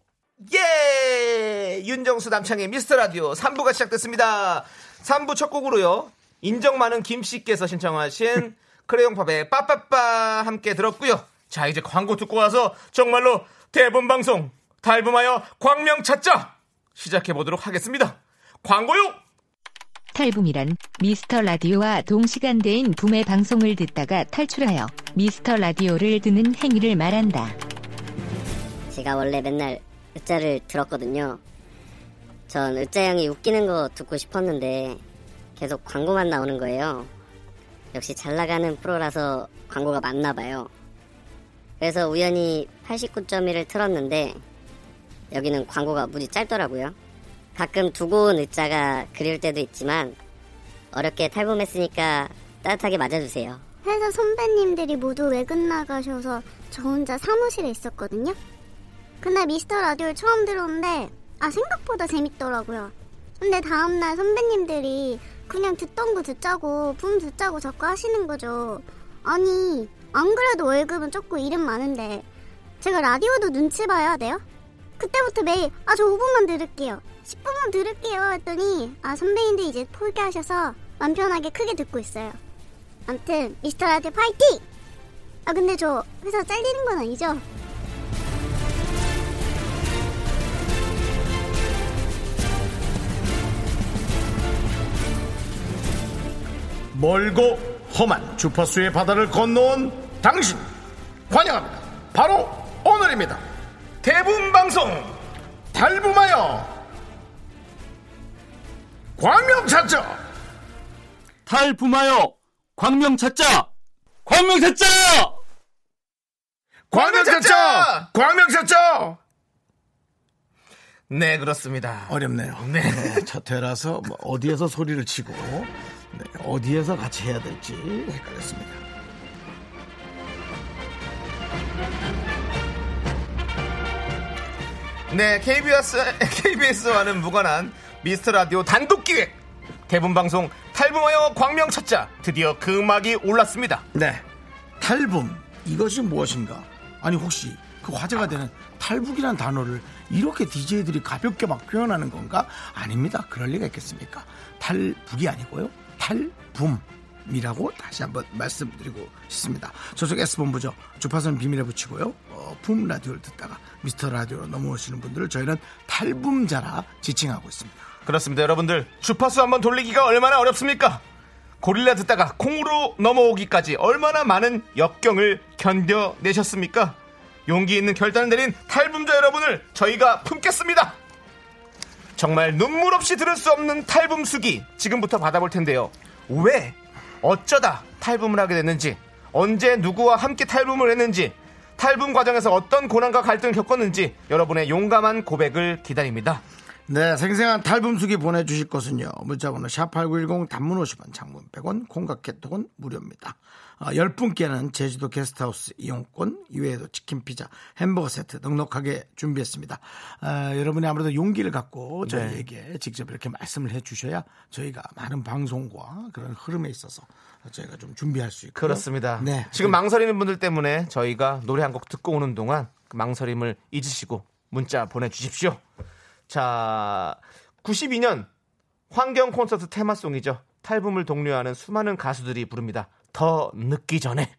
예! 윤정수 남창의 미스터 라디오 3부가 시작됐습니다. 3부 첫 곡으로요. 인정 많은 김씨께서 신청하신 크레용팝의 빠빠빠 함께 들었고요. 자, 이제 광고 듣고 와서 정말로 대본 방송 달붐하여 광명 찾자 시작해 보도록 하겠습니다. 광고요! 탈붐이란 미스터 라디오와 동시간대인 붐의 방송을 듣다가 탈출하여 미스터 라디오를 듣는 행위를 말한다. 제가 원래 맨날 으짜를 들었거든요. 전 으짜 형이 웃기는 거 듣고 싶었는데 계속 광고만 나오는 거예요. 역시 잘 나가는 프로라서 광고가 많나 봐요. 그래서 우연히 89.1을 틀었는데 여기는 광고가 무지 짧더라고요. 가끔 두고 온 으짜가 그리울 때도 있지만 어렵게 탈범했으니까 따뜻하게 맞아주세요. 회사 선배님들이 모두 외근 나가셔서 저 혼자 사무실에 있었거든요. 그날 미스터 라디오를 처음 들었는데 아 생각보다 재밌더라고요. 근데 다음날 선배님들이 그냥 듣던 거 듣자고 붐 듣자고 자꾸 하시는 거죠. 아니 안 그래도 월급은 적고 일은 많은데 제가 라디오도 눈치 봐야 돼요? 그때부터 매일 아 저 5분만 들을게요. 10분만 들을게요 했더니 아 선배님들 이제 포기하셔서 맘 편하게 크게 듣고 있어요. 암튼 미스터 라디오 파이팅! 아 근데 저 회사 잘리는 건 아니죠? 멀고 험한 주파수의 바다를 건너온 당신 환영합니다. 바로 오늘입니다. 대본 방송 달붐하여 광명 찾죠. 탈붐하여 광명 찾자! 광명 찾자! 광명 찾죠. 광명 찾죠. 네, 그렇습니다. 어렵네요. 네. 첫 회라서 뭐 어디에서 소리를 치고 네, 어디에서 같이 해야 될지 헷갈렸습니다. 네, KBS, KBS와는 무관한 미스터 라디오 단독 기획 대본 방송 탈붐하여 광명 찾자 드디어 그 음악이 올랐습니다. 네. 탈붐 이것이 무엇인가? 아니 혹시 그 화제가 되는 탈북이라는 단어를 이렇게 DJ들이 가볍게 막 표현하는 건가? 아닙니다. 그럴 리가 있겠습니까? 탈북이 아니고요. 탈붐 이라고 다시 한번 말씀드리고 싶습니다. 저쪽 S본부죠. 주파수는 비밀에 붙이고요. 어, 붐 라디오를 듣다가 미스터 라디오로 넘어오시는 분들을 저희는 탈붐자라 지칭하고 있습니다. 그렇습니다, 여러분들. 주파수 한번 돌리기가 얼마나 어렵습니까? 고릴라 듣다가 콩으로 넘어오기까지 얼마나 많은 역경을 견뎌내셨습니까? 용기 있는 결단을 내린 탈붐자 여러분을 저희가 품겠습니다. 정말 눈물 없이 들을 수 없는 탈붐 수기 지금부터 받아볼 텐데요. 왜? 어쩌다 탈붐을 하게 됐는지, 언제 누구와 함께 탈붐을 했는지, 탈붐 과정에서 어떤 고난과 갈등을 겪었는지 여러분의 용감한 고백을 기다립니다. 네, 생생한 탈붐수기 보내주실 것은요. 문자번호 샵8910 단문 50원, 장문 100원, 콩깍개톡은 무료입니다. 어, 10분께는 제주도 게스트하우스 이용권, 이외에도 치킨, 피자, 햄버거 세트 넉넉하게 준비했습니다. 어, 여러분이 아무래도 용기를 갖고 저희에게 직접 이렇게 말씀을 해주셔야 저희가 많은 방송과 그런 흐름에 있어서 저희가 좀 준비할 수 있고 그렇습니다. 네. 지금 망설이는 분들 때문에 저희가 노래 한 곡 듣고 오는 동안 그 망설임을 잊으시고 문자 보내주십시오. 자, 92년 환경 콘서트 테마송이죠. 탈붐을 독려하는 수많은 가수들이 부릅니다. 더 늦기 전에.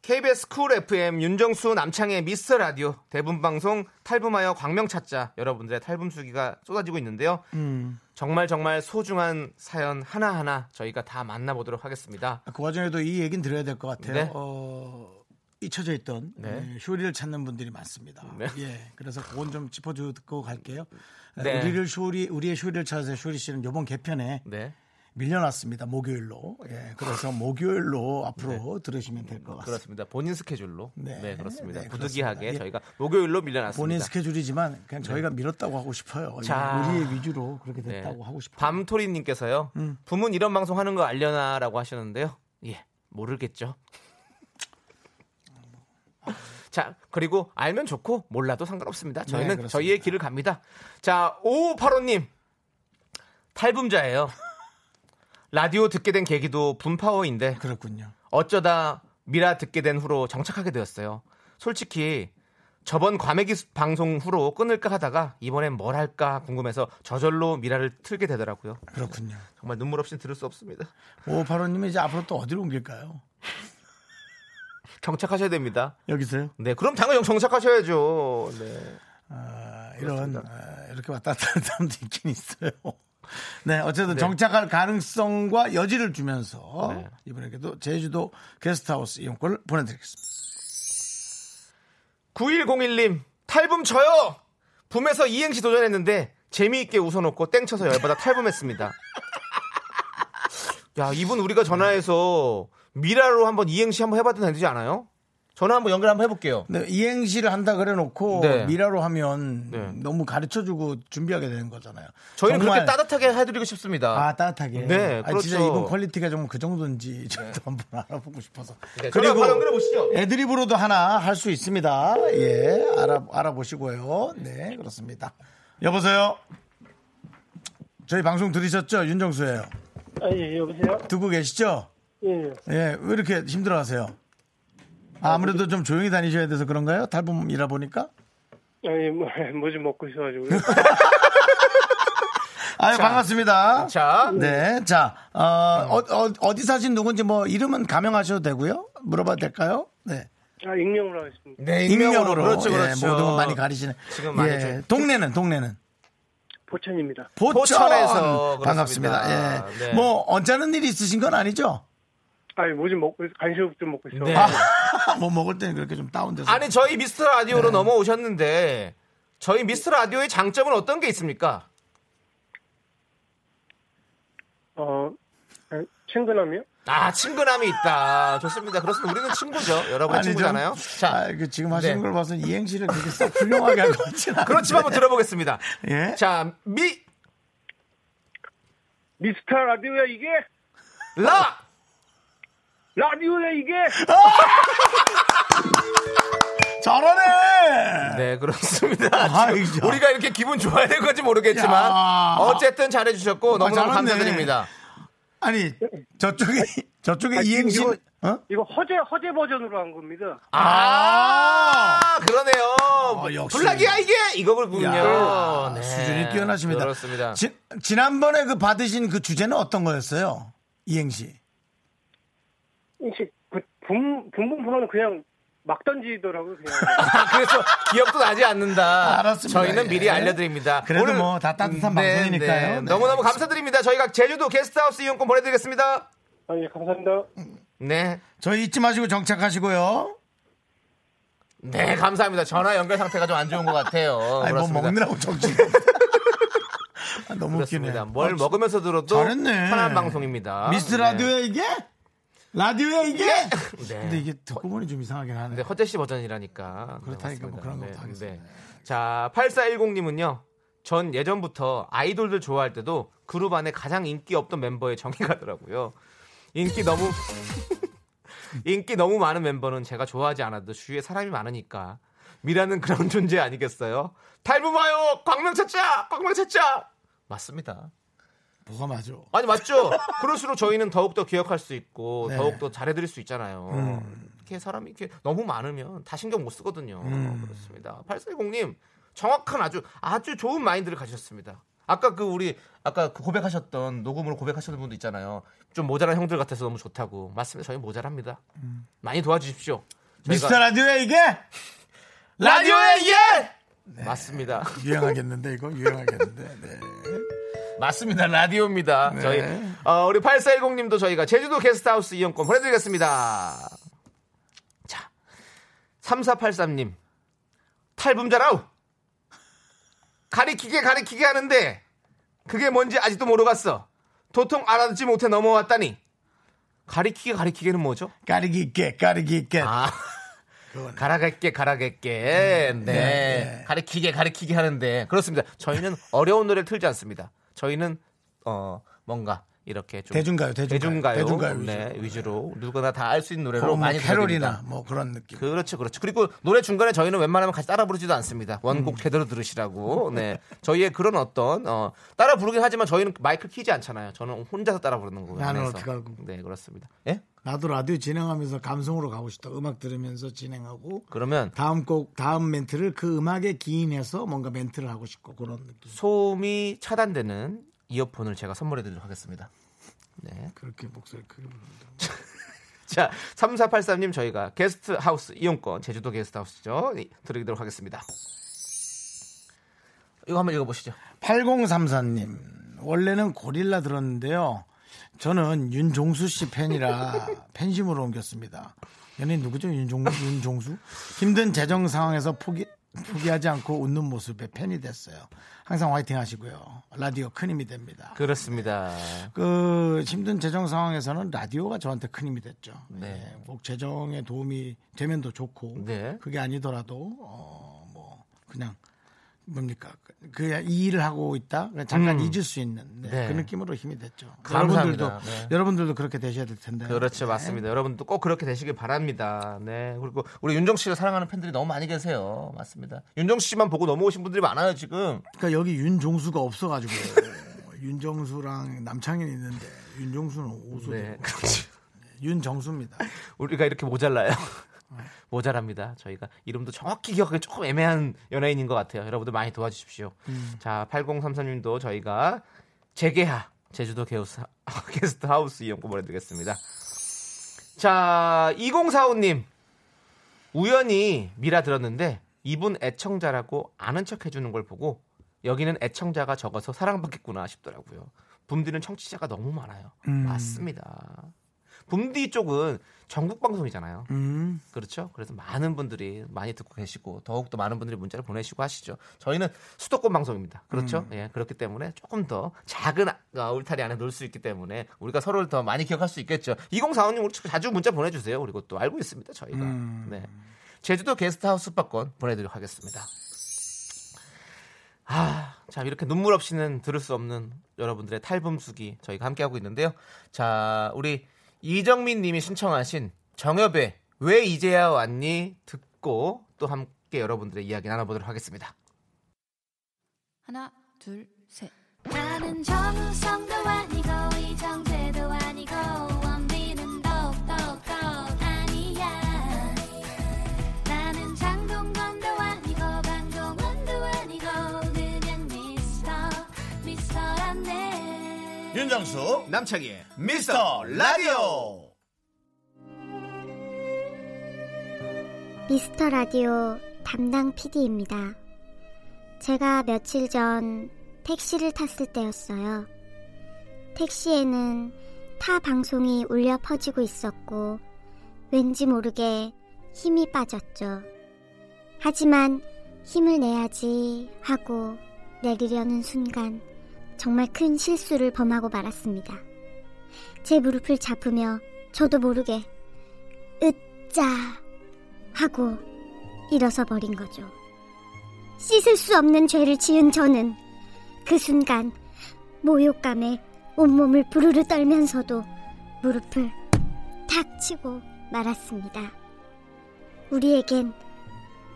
KBS 쿨 FM 윤정수 남창희의 미스터 라디오 대붐 방송 탈붐하여 광명 찾자 여러분들의 탈붐 수기가 쏟아지고 있는데요. 정말 정말 소중한 사연 하나 하나 저희가 다 만나보도록 하겠습니다. 그 와중에도 이 얘기는 드려야 될 것 같아요. 네. 어, 잊혀져 있던 네. 예, 쇼리를 찾는 분들이 많습니다. 네. 예, 그래서 그건 좀 짚어주고 갈게요. 네. 우리를 쇼리, 우리의 쇼리를 찾아서 쇼리 씨는 이번 개편에 네. 밀려났습니다. 목요일로. 예, 그래서 목요일로 앞으로 들으시면 될 것 같습니다. 그렇습니다. 본인 스케줄로. 네, 네. 그렇습니다. 네, 부득이하게 그렇습니다. 예. 저희가 목요일로 밀려났습니다. 본인 스케줄이지만 그냥 저희가 밀었다고 하고 싶어요. 예, 자. 우리의 위주로 그렇게 네. 됐다고 하고 싶어요. 밤토리님께서요. 음. 부문 이런 방송 하는 거 알려나라고 하셨는데요. 예, 모르겠죠. 자, 그리고 알면 좋고 몰라도 상관없습니다. 저희는 네. 저희의 길을 갑니다. 자, 5585님. 탈붐자예요. 라디오 듣게 된 계기도 분파워인데 그렇군요. 어쩌다 미라 듣게 된 후로 정착하게 되었어요. 솔직히 저번 과메기 수- 방송 후로 끊을까 하다가 이번엔 뭘 할까 궁금해서 저절로 미라를 틀게 되더라고요. 그렇군요. 정말 눈물 없이 들을 수 없습니다. 오파로님이 이제 앞으로 또 어디로 옮길까요? 정착하셔야 됩니다. 여기서요? 네, 그럼 당연히 정착하셔야죠. 네. 아, 이런 아, 이렇게 왔다 갔다 하는 사람도 있긴 있어요. 네, 어쨌든 네. 정착할 가능성과 여지를 주면서 네. 이분에게도 제주도 게스트하우스 이용권을 보내드리겠습니다. 9101님, 탈붐 저요! 붐에서 이행시 도전했는데 재미있게 웃어놓고 땡쳐서 열받아 탈붐했습니다. 야, 이분 우리가 전화해서 미라로 한번 이행시 한번 해봐도 되지 않아요? 전화 한번 연결 한번 해볼게요. 네, 이행시를 한다 그래놓고 네. 미라로 하면 네. 너무 가르쳐주고 준비하게 되는 거잖아요. 저희는 정말- 그렇게 따뜻하게 해드리고 싶습니다. 아 따뜻하게. 네, 아, 진짜 그렇죠. 이분 quality가 좀 그 정도인지 저도 한번 알아보고 싶어서. 네, 바로 연결해 보시죠. 애드립으로도 하나 할 수 있습니다. 예, 알아 알아보시고요. 네, 그렇습니다. 여보세요. 저희 방송 들으셨죠? 윤정수예요. 아, 예, 여보세요? 듣고 계시죠? 예, 예, 왜 이렇게 힘들어하세요? 아, 아무래도 좀 조용히 다니셔야 돼서 그런가요? 탈붐이라 보니까? 아니, 뭐, 뭐좀 먹고 있어가지고요. 아유, 자, 반갑습니다. 자, 네, 자, 어, 어, 디 사신 누군지 뭐 이름은 가명하셔도 되고요. 물어봐도 될까요? 네. 아, 익명으로 하겠습니다. 네, 익명으로. 그렇죠, 예, 그렇죠. 모든 건 많이 가리시네. 지금 많이 예, 좀- 동네는, 동네는. 포천입니다. 포천. 포천에서 반갑습니다. 그렇습니다. 예. 네. 뭐, 언짢은 일이 있으신 건 아니죠? 아니, 뭐 좀 먹고, 있- 간식 좀 먹고 있어. 네. 뭐 먹을 때는 그렇게 좀 다운돼서. 아니, 저희 미스터 네. 라디오로 넘어오셨는데, 저희 미스터 라디오의 장점은 어떤 게 있습니까? 어, 아, 친근함이요? 아, 친근함이 있다. 좋습니다. 그렇습니다. 우리는 친구죠. 여러분 아니, 친구잖아요. 자, 아, 그 지금 하시는 네. 걸 봐서 이행시를 그렇게 썩 훌륭하게 할 것 같지는 않은데. 그렇지만 한번 들어보겠습니다. 예. 자, 미, 미스터 라디오야, 이게? 라! 라디오야, 이게? 잘하네! 네, 그렇습니다. 아. 우리가 이렇게 기분 좋아야 될 건지 모르겠지만, 야. 어쨌든 잘해 주셨고, 너무너무 잘했네. 감사드립니다. 아니, 저쪽에, 저쪽에 아, 이행시, 이거- 어? 이거 허재, 허재 버전으로 한 겁니다. 아, 그러네요. 어, 역시. 블락이야, 이게! 이거군요. 야, 네. 수준이 뛰어나십니다. 그렇습니다. 지, 지난번에 그 받으신 그 주제는 어떤 거였어요? 이행시. 혹시 그, 붐, 붐붐 프로는 그냥 막 던지더라고요, 그냥. 아, 그래서 기억도 나지 않는다. 알았습니다. 저희는 미리 예. 알려드립니다. 그래도 뭐다 따뜻한 방송이니까요. 네, 너무너무 감사드립니다. 저희가 제주도 게스트하우스 이용권 보내드리겠습니다. 아, 예, 감사합니다. 네. 저희 잊지 마시고 정착하시고요. 네, 감사합니다. 전화 연결 상태가 좀 안 좋은 것 같아요. 아니, 뭐 그렇습니다. 먹느라고 정신. 아, 너무 그렇습니다. 웃기네. 뭘 아, 먹으면서 들어도 잘했네. 편한 방송입니다. 미스 네. 라디오에 이게? 라디오에 이게? 네. 근데 이게 듣고 보니 좀 이상하긴 하네. 네, 허재 씨 버전이라니까. 그렇다니까 뭐. 그런 네, 것도 하겠습니다. 네. 자, 8410님은요. 전 예전부터 아이돌들 좋아할 때도 그룹 안에 가장 인기 없던 멤버에 정이 가더라고요. 인기 너무 인기 너무 많은 멤버는 제가 좋아하지 않아도 주위에 사람이 많으니까 미라는 그런 존재 아니겠어요? 탈부마요 광명 찾자 광명 찾자 맞습니다. 뭐가 맞아? 아니 맞죠? 그럴수록 저희는 더욱더 기억할 수 있고 네. 더욱더 잘해드릴 수 있잖아요. 음. 이렇게 사람이 이렇게 너무 많으면 다 신경 못 쓰거든요. 음. 그렇습니다. 8410님 정확한 아주 아주 좋은 마인드를 가지셨습니다. 아까 그 우리 아까 그 고백하셨던 녹음으로 고백하셨던 분도 있잖아요. 좀 모자란 형들 같아서 너무 좋다고. 맞습니다. 저희 모자랍니다. 많이 도와주십시오. 미스터 라디오에 이게? 라디오에 예! 맞습니다. 유행하겠는데 이거 유행하겠는데. 네. 맞습니다. 라디오입니다. 네. 저희 어, 우리 8410님도 저희가 제주도 게스트하우스 이용권 보내드리겠습니다. 자, 3483님 탈분자라우 가리키게 가리키게 하는데 그게 뭔지 아직도 모르겠어. 도통 알아듣지 못해 넘어왔다니. 가리키게 가리키게는 뭐죠? 까르기께 까르기께 아. 가라갈게 가라갈게 네, 가리키게 가리키게 하는데 그렇습니다 저희는 어려운 노래를 틀지 않습니다 저희는 어 뭔가 이렇게 좀 대중가요, 대중가요. 대중가요 네, 위주로 누구나 다 알 수 있는 노래로 뭐 많이 캐롤이나. 뭐 그런 느낌. 그렇죠, 그렇죠. 그리고 노래 중간에 저희는 웬만하면 같이 따라 부르지도 않습니다. 음. 원곡 제대로 들으시라고. 네, 저희의 그런 어떤 어, 따라 부르긴 하지만 저희는 마이크 키지 않잖아요. 저는 혼자서 따라 부르는 거예요. 나는 안에서. 어떡하고. 네, 그렇습니다. 예? 나도 라디오 진행하면서 감성으로 가고 싶다. 음악 들으면서 진행하고 그러면 다음 곡 다음 멘트를 그 음악에 기인해서 뭔가 멘트를 하고 싶고 그런 느낌. 소음이 차단되는 이어폰을 제가 선물해 드리도록 하겠습니다. 네. 그렇게 목소리 크게 부르는데. 자, 3483님 저희가 게스트 하우스 이용권 제주도 게스트 하우스죠. 네, 드리도록 하겠습니다. 이거 한번 읽어 보시죠. 8034님 원래는 고릴라 들었는데요. 저는 윤종수 씨 팬이라 팬심으로 옮겼습니다. 연예인 누구죠? 윤종, 윤종수? 힘든 재정 상황에서 포기, 포기하지 않고 웃는 모습에 팬이 됐어요. 항상 화이팅 하시고요. 라디오 큰 힘이 됩니다. 그렇습니다. 그 힘든 재정 상황에서는 라디오가 저한테 큰 힘이 됐죠. 네. 예, 꼭 재정에 도움이 되면 더 좋고 네. 그게 아니더라도 어, 뭐 그냥 뭡니까 그이 일을 하고 있다 그냥 잠깐 음. 잊을 수 있는 네, 네. 그 느낌으로 힘이 됐죠. 감사합니다. 여러분들도 네. 여러분들도 그렇게 되셔야 될 텐데. 그렇죠, 네. 맞습니다. 여러분도 꼭 그렇게 되시길 바랍니다. 네, 그리고 우리 윤정 씨를 사랑하는 팬들이 너무 많이 계세요. 맞습니다. 윤정 씨만 보고 넘어오신 분들이 많아요 지금. 그러니까 여기 윤종수가 없어가지고 윤정수랑 남창이 있는데 윤종수는 오수 네, 네. 윤정수입니다. 우리가 이렇게 모자라요. 모자랍니다. 저희가 이름도 정확히 기억하기 조금 애매한 연예인인 것 같아요. 여러분들 많이 도와주십시오. 자, 8033님도 저희가 재개하 제주도 게우스, 게스트 하우스 이용권 보내드리겠습니다. 자, 2045님 우연히 미라 들었는데 이분 애청자라고 아는 척 해주는 걸 보고 여기는 애청자가 적어서 사랑받겠구나 싶더라고요. 붐디는 청취자가 너무 많아요. 음. 맞습니다. 붐디 쪽은 전국 방송이잖아요. 음. 그렇죠. 그래서 많은 분들이 많이 듣고 계시고 더욱 더 많은 분들이 문자를 보내시고 하시죠. 저희는 수도권 방송입니다. 그렇죠. 예, 그렇기 때문에 조금 더 작은 아, 울타리 안에 놓을 수 있기 때문에 우리가 서로를 더 많이 기억할 수 있겠죠. 2045님 우리 자주 문자 보내주세요. 그리고 또 알고 있습니다. 저희가. 음. 네. 제주도 게스트하우스 숙박권 보내드리도록 하겠습니다. 아, 자 이렇게 눈물 없이는 들을 수 없는 여러분들의 탈붐수기 저희가 함께하고 있는데요. 자, 우리 이정민 님이 신청하신 정엽의 왜 이제야 왔니 듣고 또 함께 여러분들의 이야기 나눠보도록 하겠습니다. 하나, 둘, 셋. 나는 정우성도 아니고 윤정수 남창희의 미스터 라디오. 미스터 라디오 담당 PD입니다. 제가 며칠 전 택시를 탔을 때였어요. 택시에는 타 방송이 울려 퍼지고 있었고, 왠지 모르게 힘이 빠졌죠. 하지만 힘을 내야지 하고 내리려는 순간 정말 큰 실수를 범하고 말았습니다. 제 무릎을 잡으며 저도 모르게 으짜 하고 일어서 버린 거죠. 씻을 수 없는 죄를 지은 저는 그 순간 모욕감에 온몸을 부르르 떨면서도 무릎을 탁 치고 말았습니다. 우리에겐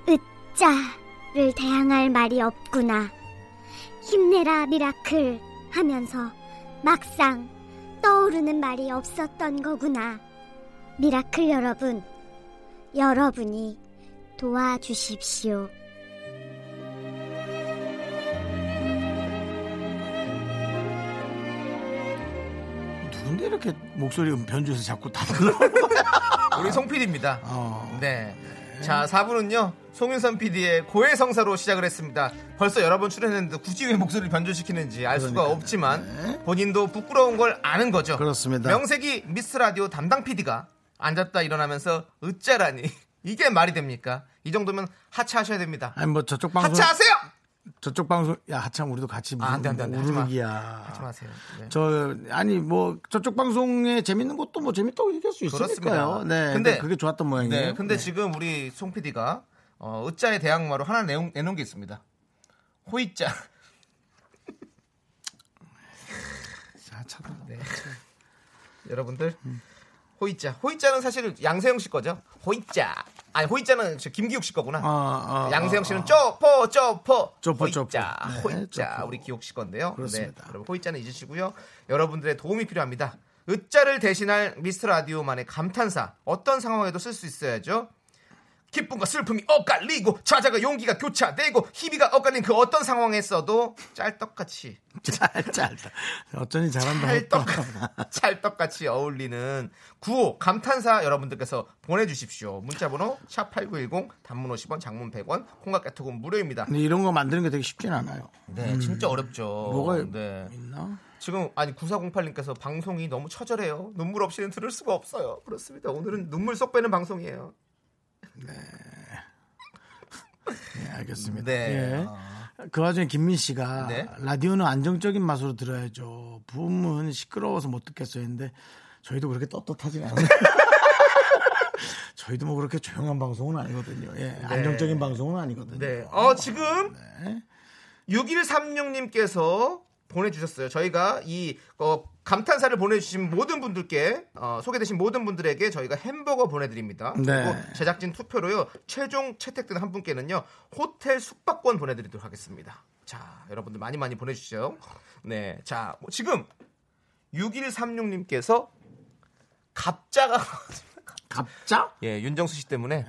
으짜를 대항할 말이 없구나. 힘내라 미라클 하면서 막상 떠오르는 말이 없었던 거구나. 미라클 여러분, 여러분이 도와주십시오. 누군데 이렇게 목소리 변주해서 자꾸 다 들려? 우리 송 PD입니다. 어. 네. 자, 4부는요. 송윤선 PD의 고해성사로 시작을 했습니다. 벌써 여러 번 출연했는데 굳이 왜 목소리를 변조시키는지 알 수가 그러니까요. 없지만 네. 본인도 부끄러운 걸 아는 거죠. 그렇습니다. 명색이 미스 라디오 담당 PD가 앉았다 일어나면서 으짜라니 이게 말이 됩니까? 이 정도면 하차하셔야 됩니다. 아니 뭐 저쪽 방송 하차하세요. 저쪽 방송 야 하참 우리도 같이 아, 안 돼, 안 돼, 안 돼. 하지 마세요. 네. 저 아니 뭐 저쪽 방송에 재밌는 것도 뭐 재밌다고 얘기할 수 있으니까요. 네. 근데 근데 그게 좋았던 모양이에요. 네, 근데 지금 우리 송 PD가 어, 으짜의 대항마로 하나 내용, 내놓은 게 있습니다. 호이짜. 하차도 네. 여러분들 호이짜. 호이짜는 사실 양세형 씨 거죠. 호이짜. 아니 호이짜는 저 김기욱 씨 거구나. 아, 아, 양세형 아, 씨는 아. 쪼포 쪼포 쪼포, 쪼포. 네, 쪼포. 우리 기욱 씨 건데요. 그렇습니다. 네, 여러분 호이짜는 잊으시고요. 여러분들의 도움이 필요합니다. 으짜를 대신할 미스터 라디오만의 감탄사 어떤 상황에도 쓸 수 있어야죠. 기쁨과 슬픔이 엇갈리고 좌자가 용기가 교차되고 희비가 엇갈린 그 어떤 상황에 써도 짤떡같이 짤, 짤. 어쩐지 잘한다. 찰떡, 찰떡같이 어울리는 구호 감탄사 여러분들께서 보내주십시오. 문자번호 샵 8910 단문 50원 장문 100원 콩깍개톡은 무료입니다. 근데 이런 거 만드는 게 되게 쉽진 않아요. 네 진짜 어렵죠. 뭐가 네. 있나? 지금 아니 9408님께서 방송이 너무 처절해요. 눈물 없이는 들을 수가 없어요. 그렇습니다. 오늘은 눈물 쏙 빼는 방송이에요. 네, 알겠습니다. 네. 예. 그 와중에 김민 씨가 네. 라디오는 안정적인 맛으로 들어야죠. 부음은 시끄러워서 못 듣겠어요. 했는데 저희도 그렇게 떳떳하진 않아요. 저희도 뭐 그렇게 조용한 방송은 아니거든요. 예, 안정적인 방송은 아니거든요. 네. 어 지금 네. 6136님께서 보내주셨어요. 저희가 이 어, 감탄사를 보내주신 모든 분들께 어, 소개되신 모든 분들에게 저희가 햄버거 보내드립니다. 네. 그리고 제작진 투표로요 최종 채택된 한 분께는요 호텔 숙박권 보내드리도록 하겠습니다. 자 여러분들 많이 많이 보내주시죠. 네, 자 뭐 지금 6136님께서 갑자가 갑자? 예 윤정수 씨 때문에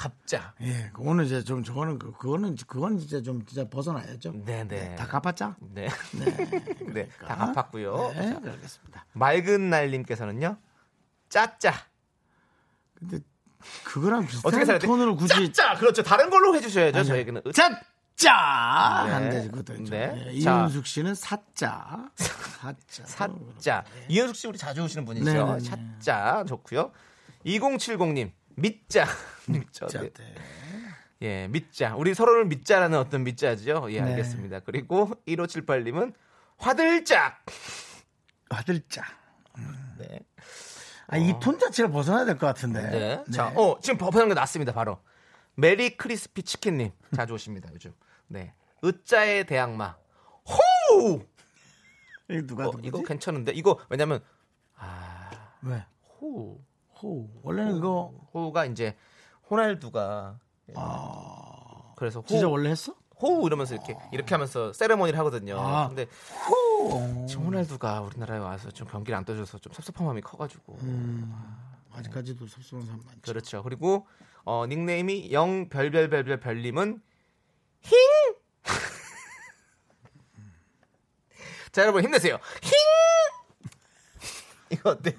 갑자. 예, 그거는 이제 좀 저거는 그- 그거는 그건 진짜 좀 진짜 벗어나야죠. 네네. 다 갚았자? 네. 네. 다 갚았고요. 네, 자, 알겠습니다. 맑은 날님께서는요. 짜짜. 근데 그거랑 비슷한 어떻게 살아야 돼? 톤으로 굳이 짜짜. 그렇죠. 다른 걸로 해주셔야죠. 저에게는. 으- 짜짜 네. 안 되거든요. 네. 예, 자. 이윤숙 씨는 사짜. 사짜. 사짜. 이현숙 씨 우리 자주 오시는 분이죠. 네네네. 사짜. 좋고요. 2070님. 믿자. 믿자. 짜. 네. 네. 예, 믿자. 우리 서로를 믿자라는 어떤 믿자죠. 예, 네. 알겠습니다. 그리고 1578님은 화들짝. 화들짝. 네. 아, 이톤 자체를 벗어나야 될 것 같은데. 네. 자, 어, 지금 버퍼는 게 났습니다, 바로. 메리 크리스피 치킨님. 자주 오십니다, 요즘. 네. 으짜의 대항마. 호우! 이거 누가 어? 이거 괜찮은데? 이거, 왜냐면, 왜? 호우. 호. 원래는 이거 호우가 이제, 호날두가. 그래서 호우, 아. 진짜 원래 했어? 호우 이러면서 이렇게, 이렇게 하면서 세레모니를 하거든요. 아. 근데, 호. 지금 호날두가 우리나라에 와서 좀 경기를 안 떠줘서 좀 섭섭한 마음이 커가지고. 음. 아직까지도 섭섭한 사람 많죠. 그렇죠. 그리고 어, 닉네임이 영 별별별별 별님은 힝. 자 여러분 힘내세요. 힝. 이거 어때요?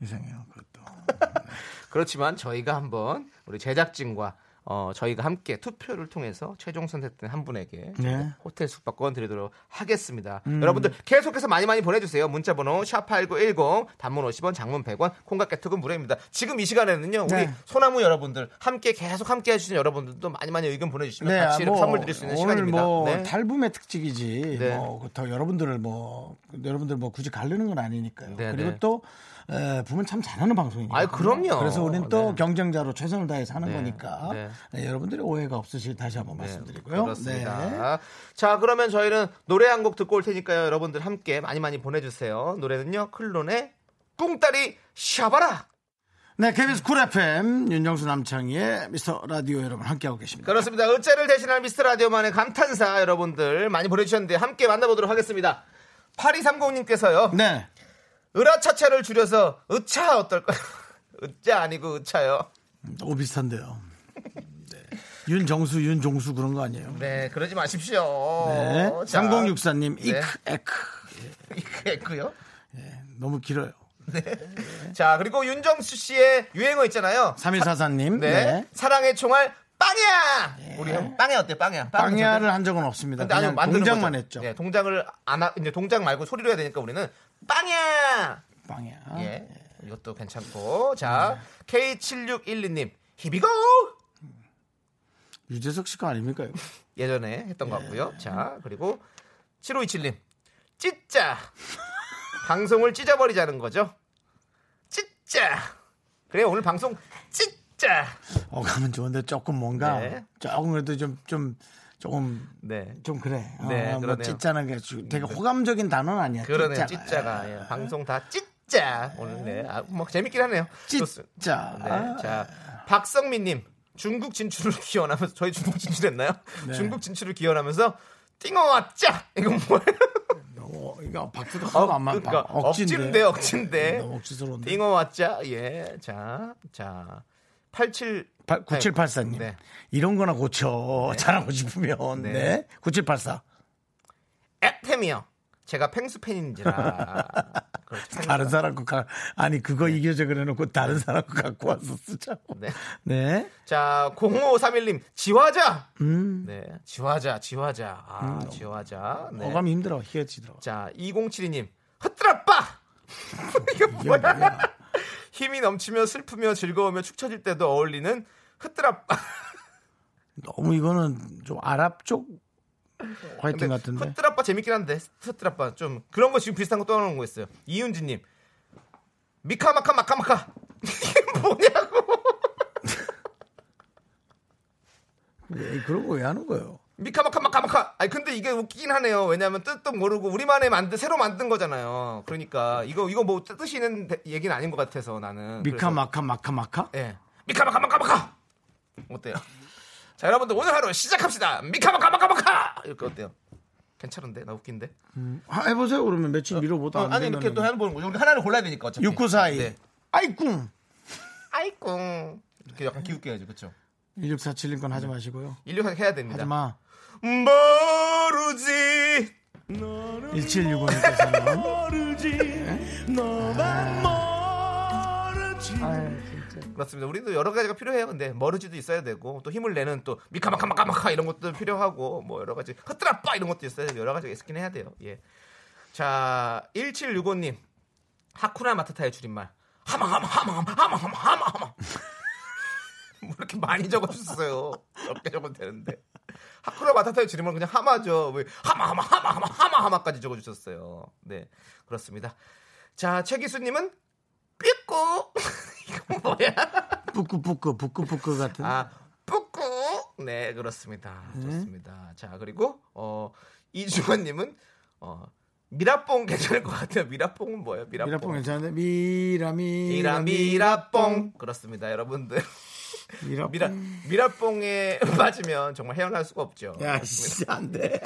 이상해요. 그것도. 그렇지만 저희가 한번 우리 제작진과 어, 저희가 함께 투표를 통해서 최종 선택된 한 분에게 네. 호텔 숙박권 드리도록 하겠습니다. 음. 여러분들 계속해서 많이 많이 보내주세요. 문자번호 샵8910 단문 50원 장문 100원 콩깍개톡은 무료입니다. 지금 이 시간에는요. 우리 네. 소나무 여러분들 함께 계속 함께 해주시는 여러분들도 많이 많이 의견 보내주시면 네, 같이 뭐, 선물 드릴 수 있는 시간입니다. 뭐 네. 탈붐의 특집이지. 네. 뭐더 여러분들을 뭐 여러분들 뭐 굳이 가르는 건 아니니까요. 네, 그리고 네. 또 에, 붐은 참 잘하는 방송이니까. 아이, 그럼요. 그래서 우리는 또 네. 경쟁자로 최선을 다해 사는 네, 거니까 네. 네, 여러분들의 오해가 없으실 다시 한번 말씀드리고요. 그렇습니다. 자, 그러면 저희는 노래 한 곡 듣고 올 테니까요. 여러분들 함께 많이 많이 보내주세요. 노래는요, 클론의 꿍따리 샤바라. 네, KBS 쿨 FM 윤정수 남창희의 미스터 라디오 여러분 함께하고 계십니다. 그렇습니다. 어째를 대신할 미스터 라디오만의 감탄사 여러분들 많이 보내주셨는데 함께 만나보도록 하겠습니다. 8230님께서요. 네. 으라차차를 줄여서 으차 어떨까요? 으짜 아니고 으차요. 오 비슷한데요. 네. 윤정수, 윤종수 그런 거 아니에요? 네, 그러지 마십시오. 네. 자, 3064님, 네. 이크, 에크. 이크 에크요? 너무 길어요. 네. 자, 그리고 윤정수 씨의 유행어 있잖아요. 3144님. 네. 네. 사랑의 총알 빵야. 우리 형 빵야 어때? 빵야. 빵 빵야를 한 적은 없습니다. 근데 아니, 그냥 만드는 동작만 거죠. 했죠. 네, 동작을 안 하, 이제 동작 말고 소리로 해야 되니까 우리는 빵야. 빵야. 예. 이것도 괜찮고. 자, K7612님. 히비고! 유재석 씨가 아닙니까? 이거? 예전에 했던 것 같고요. 자, 그리고 7527님. 찢자. 방송을 찢어버리자는 거죠. 찢자. 그래, 오늘 방송 찢자. 어, 가면 좋은데 조금 뭔가 네. 조금 그래도 좀, 좀, 조금 네. 좀 그래. 어, 네, 뭐 그러네요. 찢자는 게 주- 되게 호감적인 단어는 아니야. 그러네요. 찢자가. 찢자가. 예, 방송 다 찢자. 오늘 네. 아, 뭐 재밌긴 하네요. 찢자. 네. 자, 박성민님. 중국 진출을 기원하면서 저희 중국 진출했나요? 네. 중국 진출을 기원하면서 띵어 왔자 이거 뭐예요? 어, 이거 박수도 하고 안 맞. 억진데 억진데 너무 억지스러운데. 띵어 왔자 예. 자, 자. 87 9784님. 네. 이런 거나 고쳐. 잘하고 싶으면. 네. 네. 9784. 애템이요. 제가 펭수 팬인지라. 다른 사람 거 가, 아니 그거 이겨져 그래놓고 다른 사람 거 갖고 와서 쓰자고. 네. 네. 자, 0531님, 지화자! 음. 네, 지화자, 지화자. 아, 지화자. 네. 어감이 힘들어. 희어지더라. 자, 2072님, 헛들아빠! 이거 뭐야? 힘이 넘치며 슬프며 즐거우며 축 처질 때도 어울리는 헛들아빠. 너무 이거는 좀 아랍 쪽 화이팅 같은데. 헛들아빠 재밌긴 한데, 헛들아빠. 좀, 그런 거 지금 비슷한 거 떠나는 거 있어요. 이윤지님, 미카마카 마카마카. 이게 뭐냐고. 왜 그런 거 왜 하는 거예요? 미카마카 마카마카. 아니 근데 이게 웃기긴 하네요. 왜냐하면 뜻도 모르고 우리만의 만든 새로 만든 거잖아요. 그러니까 이거 이거 뭐 뜻이 있는 대- 얘기는 아닌 것 같아서 나는. 미카 마카 마카 마카? 그래서, 예. 미카마카 마카마카. 어때요? 자 여러분들 오늘 하루 시작합시다. 미카마카 마카마카. 이렇게 어때요? 괜찮은데 나 웃긴데. 음, 하- 해보세요 그러면 며칠 미뤄보다 어, 안 아니. 이렇게 또 해보는 거죠. 우리 하나를 골라야 되니까 어차피. 6942 네. 아이꿍 아이꿍. 이렇게 약간 기웃게 해야지 그렇죠. 1647님 건 하지 마시고요 인류 해야 됩니다. 하지 마 모르지. 1765님께서는 그렇습니다. 우리도 여러 가지가 필요해요. 근데 머르지도 있어야 되고 또 힘을 내는 또 미카마카마카마카 이런 것도 필요하고 뭐 여러 가지 헛드라빠 이런 것도 있어야 되고 여러 가지가 있긴 해야 돼요. 예. 자, 1765님. 하쿠나 마타타의 줄임말. 하마하마 하마하마 하마하마 하마하마. 뭐 이렇게 많이 적어주셨어요. 적게 적어도 되는데. 하쿠나 마타타의 줄임말 그냥 하마죠. 왜 하마 하마 하마 하마 하마 하마까지 적어주셨어요. 네, 그렇습니다. 자, 최기수님은 삐꼬. 이거 뭐야? 뿌끄뿌끄 뿌끄뿌끄 같은 아, 뿌꾸. 네, 그렇습니다. 좋습니다. 자, 그리고 어 이주환님은 어 미라뽕 괜찮을 것 같아요. 미라뽕은 뭐예요? 미라뽕. 미라뽕 괜찮은데 미라미 미라 미라뽕. 그렇습니다, 여러분들. 미라뽕 미라 미라뽕에 빠지면 정말 헤어날 수가 없죠. 야 진짜 안돼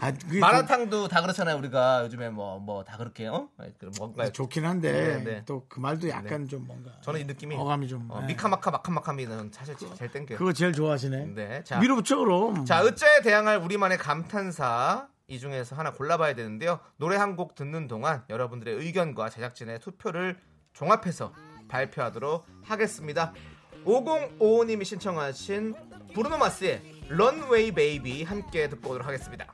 아, 그게 마라탕도 다 그렇잖아요. 우리가 요즘에 뭐 뭐 다 그렇게 어? 그 뭔가 좀 좋긴 한데 네, 네. 또그 말도 약간 좀 뭔가 저는 이 느낌이 어감이 좀 어, 네. 미카마카 마카마카미는 사실 제일 땡겨요. 그거 제일 좋아하시네 네, 자 밀어붙여 그럼 자, 으짜에 대항할 우리만의 감탄사 이 중에서 하나 골라봐야 되는데요. 노래 한 곡 듣는 동안 여러분들의 의견과 제작진의 투표를 종합해서 발표하도록 하겠습니다. 5055님이 신청하신 브루노 마스의 Runaway Baby 함께 듣고 오도록 하겠습니다.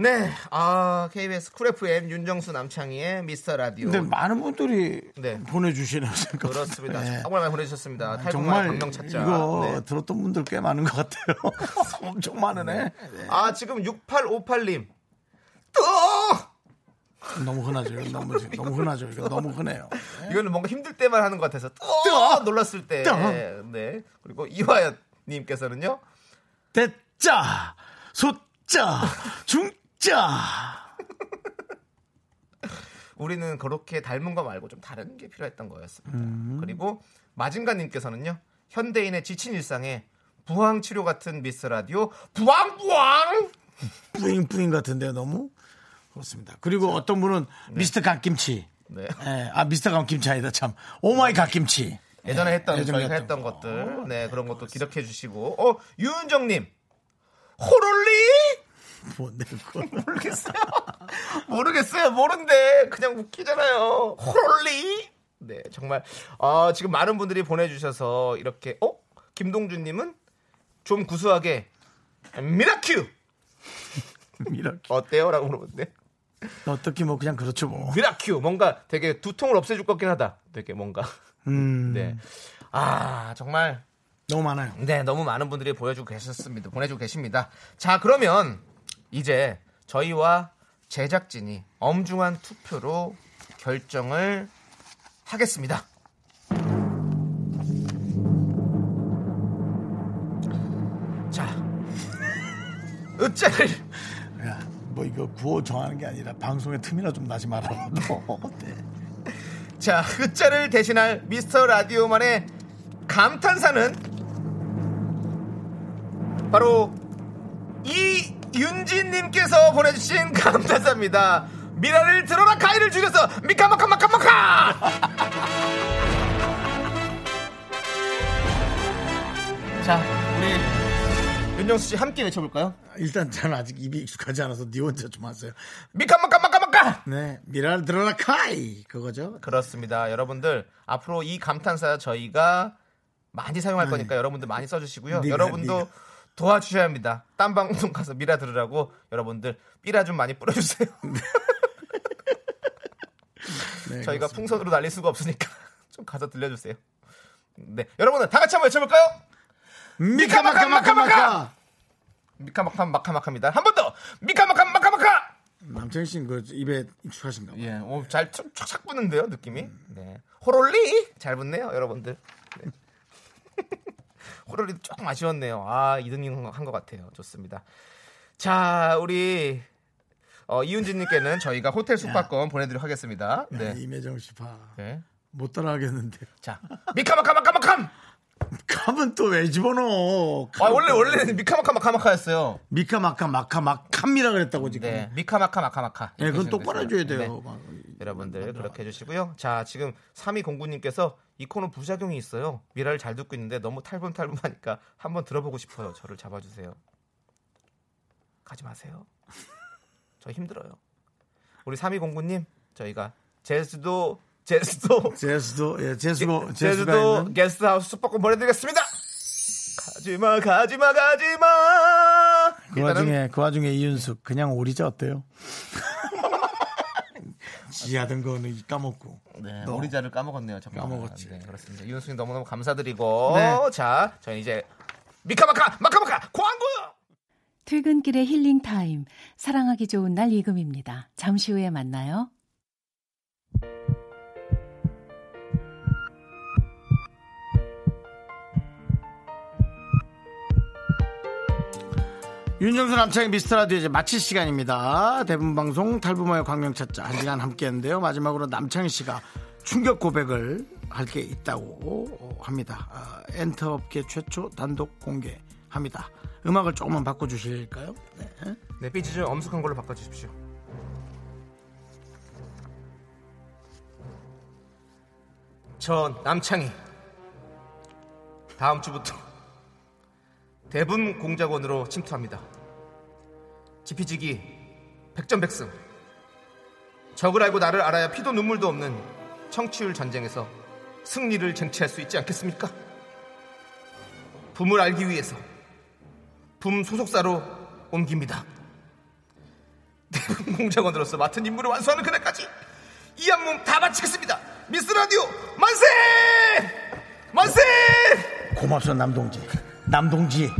네, 아 KBS 쿨 FM 윤정수 남창희의 미스터 라디오. 근데 많은 분들이 네. 보내주시네요 생각보다. 그렇습니다. 네. 정말 많이 보내주셨습니다. 탈북말 정말 감명 찾자. 이거 네. 들었던 분들 꽤 많은 것 같아요 엄청 많으네 네. 아 지금 6858님 또 너무 흔하죠 너무 너무 흔하죠 이거 너무 흔해요 이거는 뭔가 힘들 때만 하는 것 같아서 또 또! 놀랐을 때. 또! 네. 그리고 이화연님께서는요. 대자 소자 중 자 우리는 그렇게 닮은 거 말고 좀 다른 게 필요했던 거였습니다. 음. 그리고 마징가님께서는요. 현대인의 지친 일상에 부항 치료 같은 미스 라디오 부항 부항 뿌잉 뿌잉 같은데요, 너무? 그렇습니다. 그리고 어떤 분은 미스터 갓김치. 네. 예, 아, 미스터 갓김치 아니다, 참. Oh my 갓김치. 예전에 했던 예전에 저희가 했던 것들 네 그런 것도 기록해 주시고 어 유은정님 호롤리 뭔데, 그거. 모르겠어요 모르겠어요 모른데 그냥 웃기잖아요 호롤리 네 정말 어, 지금 많은 분들이 보내주셔서 이렇게 어 김동준님은 좀 구수하게 미라큐 이렇게. 어때요?라고 물어보는데 어떻게 뭐 그냥 그렇죠, 뭐. 미라큐 뭔가 되게 두통을 없애줄 것 같긴 하다 되게 뭔가 음. 네 아 정말 너무 많아요. 네, 너무 많은 분들이 보여주고 계셨습니다. 보내주고 계십니다. 자, 그러면 이제 저희와 제작진이 엄중한 투표로 결정을 하겠습니다. 자, 으짜를 야, 뭐 이거 구호 정하는 게 아니라 방송에 틈이나 좀 나지 말아라. 너. 네. 자, 흐자를 대신할 미스터 라디오만의 감탄사는 바로 이 윤진님께서 보내주신 감탄사입니다. 미라를 들어라 가위를 줄여서 미카마카마카마카! 자, 우리 윤정수 씨 함께 외쳐볼까요? 일단 저는 아직 입이 익숙하지 않아서 니 혼자 좀 하세요. 미카마카마카마카! 네, 미라를 들어라 카이 그거죠. 그렇습니다. 여러분들 앞으로 이 감탄사 저희가 많이 사용할 네. 거니까 여러분들 많이 써주시고요. 네가, 여러분도 네가. 도와주셔야 합니다. 딴 방송 가서 미라 들으라고 여러분들 삐라 좀 많이 뿌려주세요. 네, 저희가 그렇습니다. 풍선으로 날릴 수가 없으니까 좀 가서 들려주세요. 네, 여러분들 다 같이 한번 외쳐볼까요? 미카마카마카마카. 미카마카마카마카입니다. 한 번 더 미카마카마카마카. 남창희 씨는 그 입에 익숙하신가 봐요. 예, 오, 잘 촥- 촥촥 붙는데요, 느낌이. 네. 호롤리 잘 붙네요, 여러분들. 네. 호롤리도 조금 아쉬웠네요. 아, 2등인 한것 같아요. 좋습니다. 자, 우리 어, 이윤진님께는 저희가 호텔 숙박권 보내드리도록 하겠습니다. 네. 네. 임혜정 씨 봐. 네. 못 따라하겠는데. 자, 미카마카마카마캄. 감은 또 왜 집어넣어? 아, 원래 원래는 미카마카 마카마카였어요. 미카마카 마카마캄이라 그랬다고 지금. 네, 미카마카 마카마카. 네, 그건 이렇게 똑바로 해줘야. 돼요. 네. 막. 여러분들 그렇게 해주시고요. 자 지금 3209님께서 이 코너 부작용이 있어요. 미라를 잘 듣고 있는데 너무 탈분탈분하니까 한번 들어보고 싶어요. 저를 잡아주세요. 가지 마세요. 저 힘들어요. 우리 3209님 저희가 제주도 제주도 제수도 예, 제주도 있는 게스트하우스 숙박권 보내드리겠습니다. 가지마 가지마 가지마. 그 와중에 그 와중에 이윤숙 그냥 오리자 어때요? 지하던 거는 까먹고. 네, 너. 오리자를 까먹었네요. 정말. 까먹었지. 네, 그렇습니다. 이윤수님 너무너무 감사드리고 네. 자, 저희 이제 미카마카 마카마카 광고. 퇴근길의 힐링 타임. 사랑하기 좋은 날 이금희입니다. 잠시 후에 만나요. 윤정수 남창희의 미스터 라디오 이제 마칠 시간입니다. 대붐 방송 탈붐하여 광명 찾자 한 시간 함께 했는데요. 마지막으로 남창희 씨가 충격 고백을 할 게 있다고 합니다. 아, 엔터업계 최초 단독 공개합니다. 음악을 조금만 바꿔주실까요? 네. 네, 삐지 좀 엄숙한 걸로 바꿔주십시오. 저 남창희 다음 주부터 대분 공작원으로 침투합니다. 지피지기 백전백승 적을 알고 나를 알아야 피도 눈물도 없는 청취율 전쟁에서 승리를 쟁취할 수 있지 않겠습니까? 붐을 알기 위해서 붐 소속사로 옮깁니다. 대분 공작원으로서 맡은 임무를 완수하는 그날까지 이 한 몸 다 바치겠습니다. 미스 라디오 만세! 만세! 고맙소 남동지. 남동지.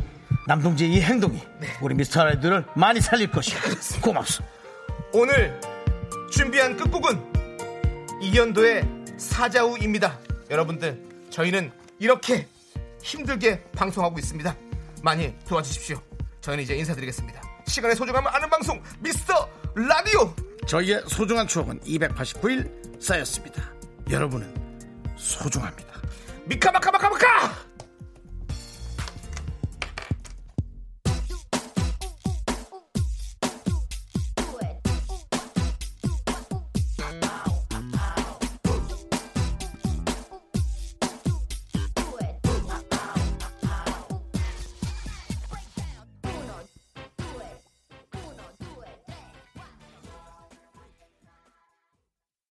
남동지의 이 행동이 우리 미스터 라디오를 많이 살릴 것이야. 고맙소. 오늘 준비한 끝곡은 이연도의 사자우입니다. 여러분들 저희는 이렇게 힘들게 방송하고 있습니다. 많이 도와주십시오. 저희는 이제 인사드리겠습니다. 시간의 소중함을 아는 방송 미스터 라디오. 저희의 소중한 추억은 289일 쌓였습니다. 여러분은 소중합니다. 미카마카마카마카.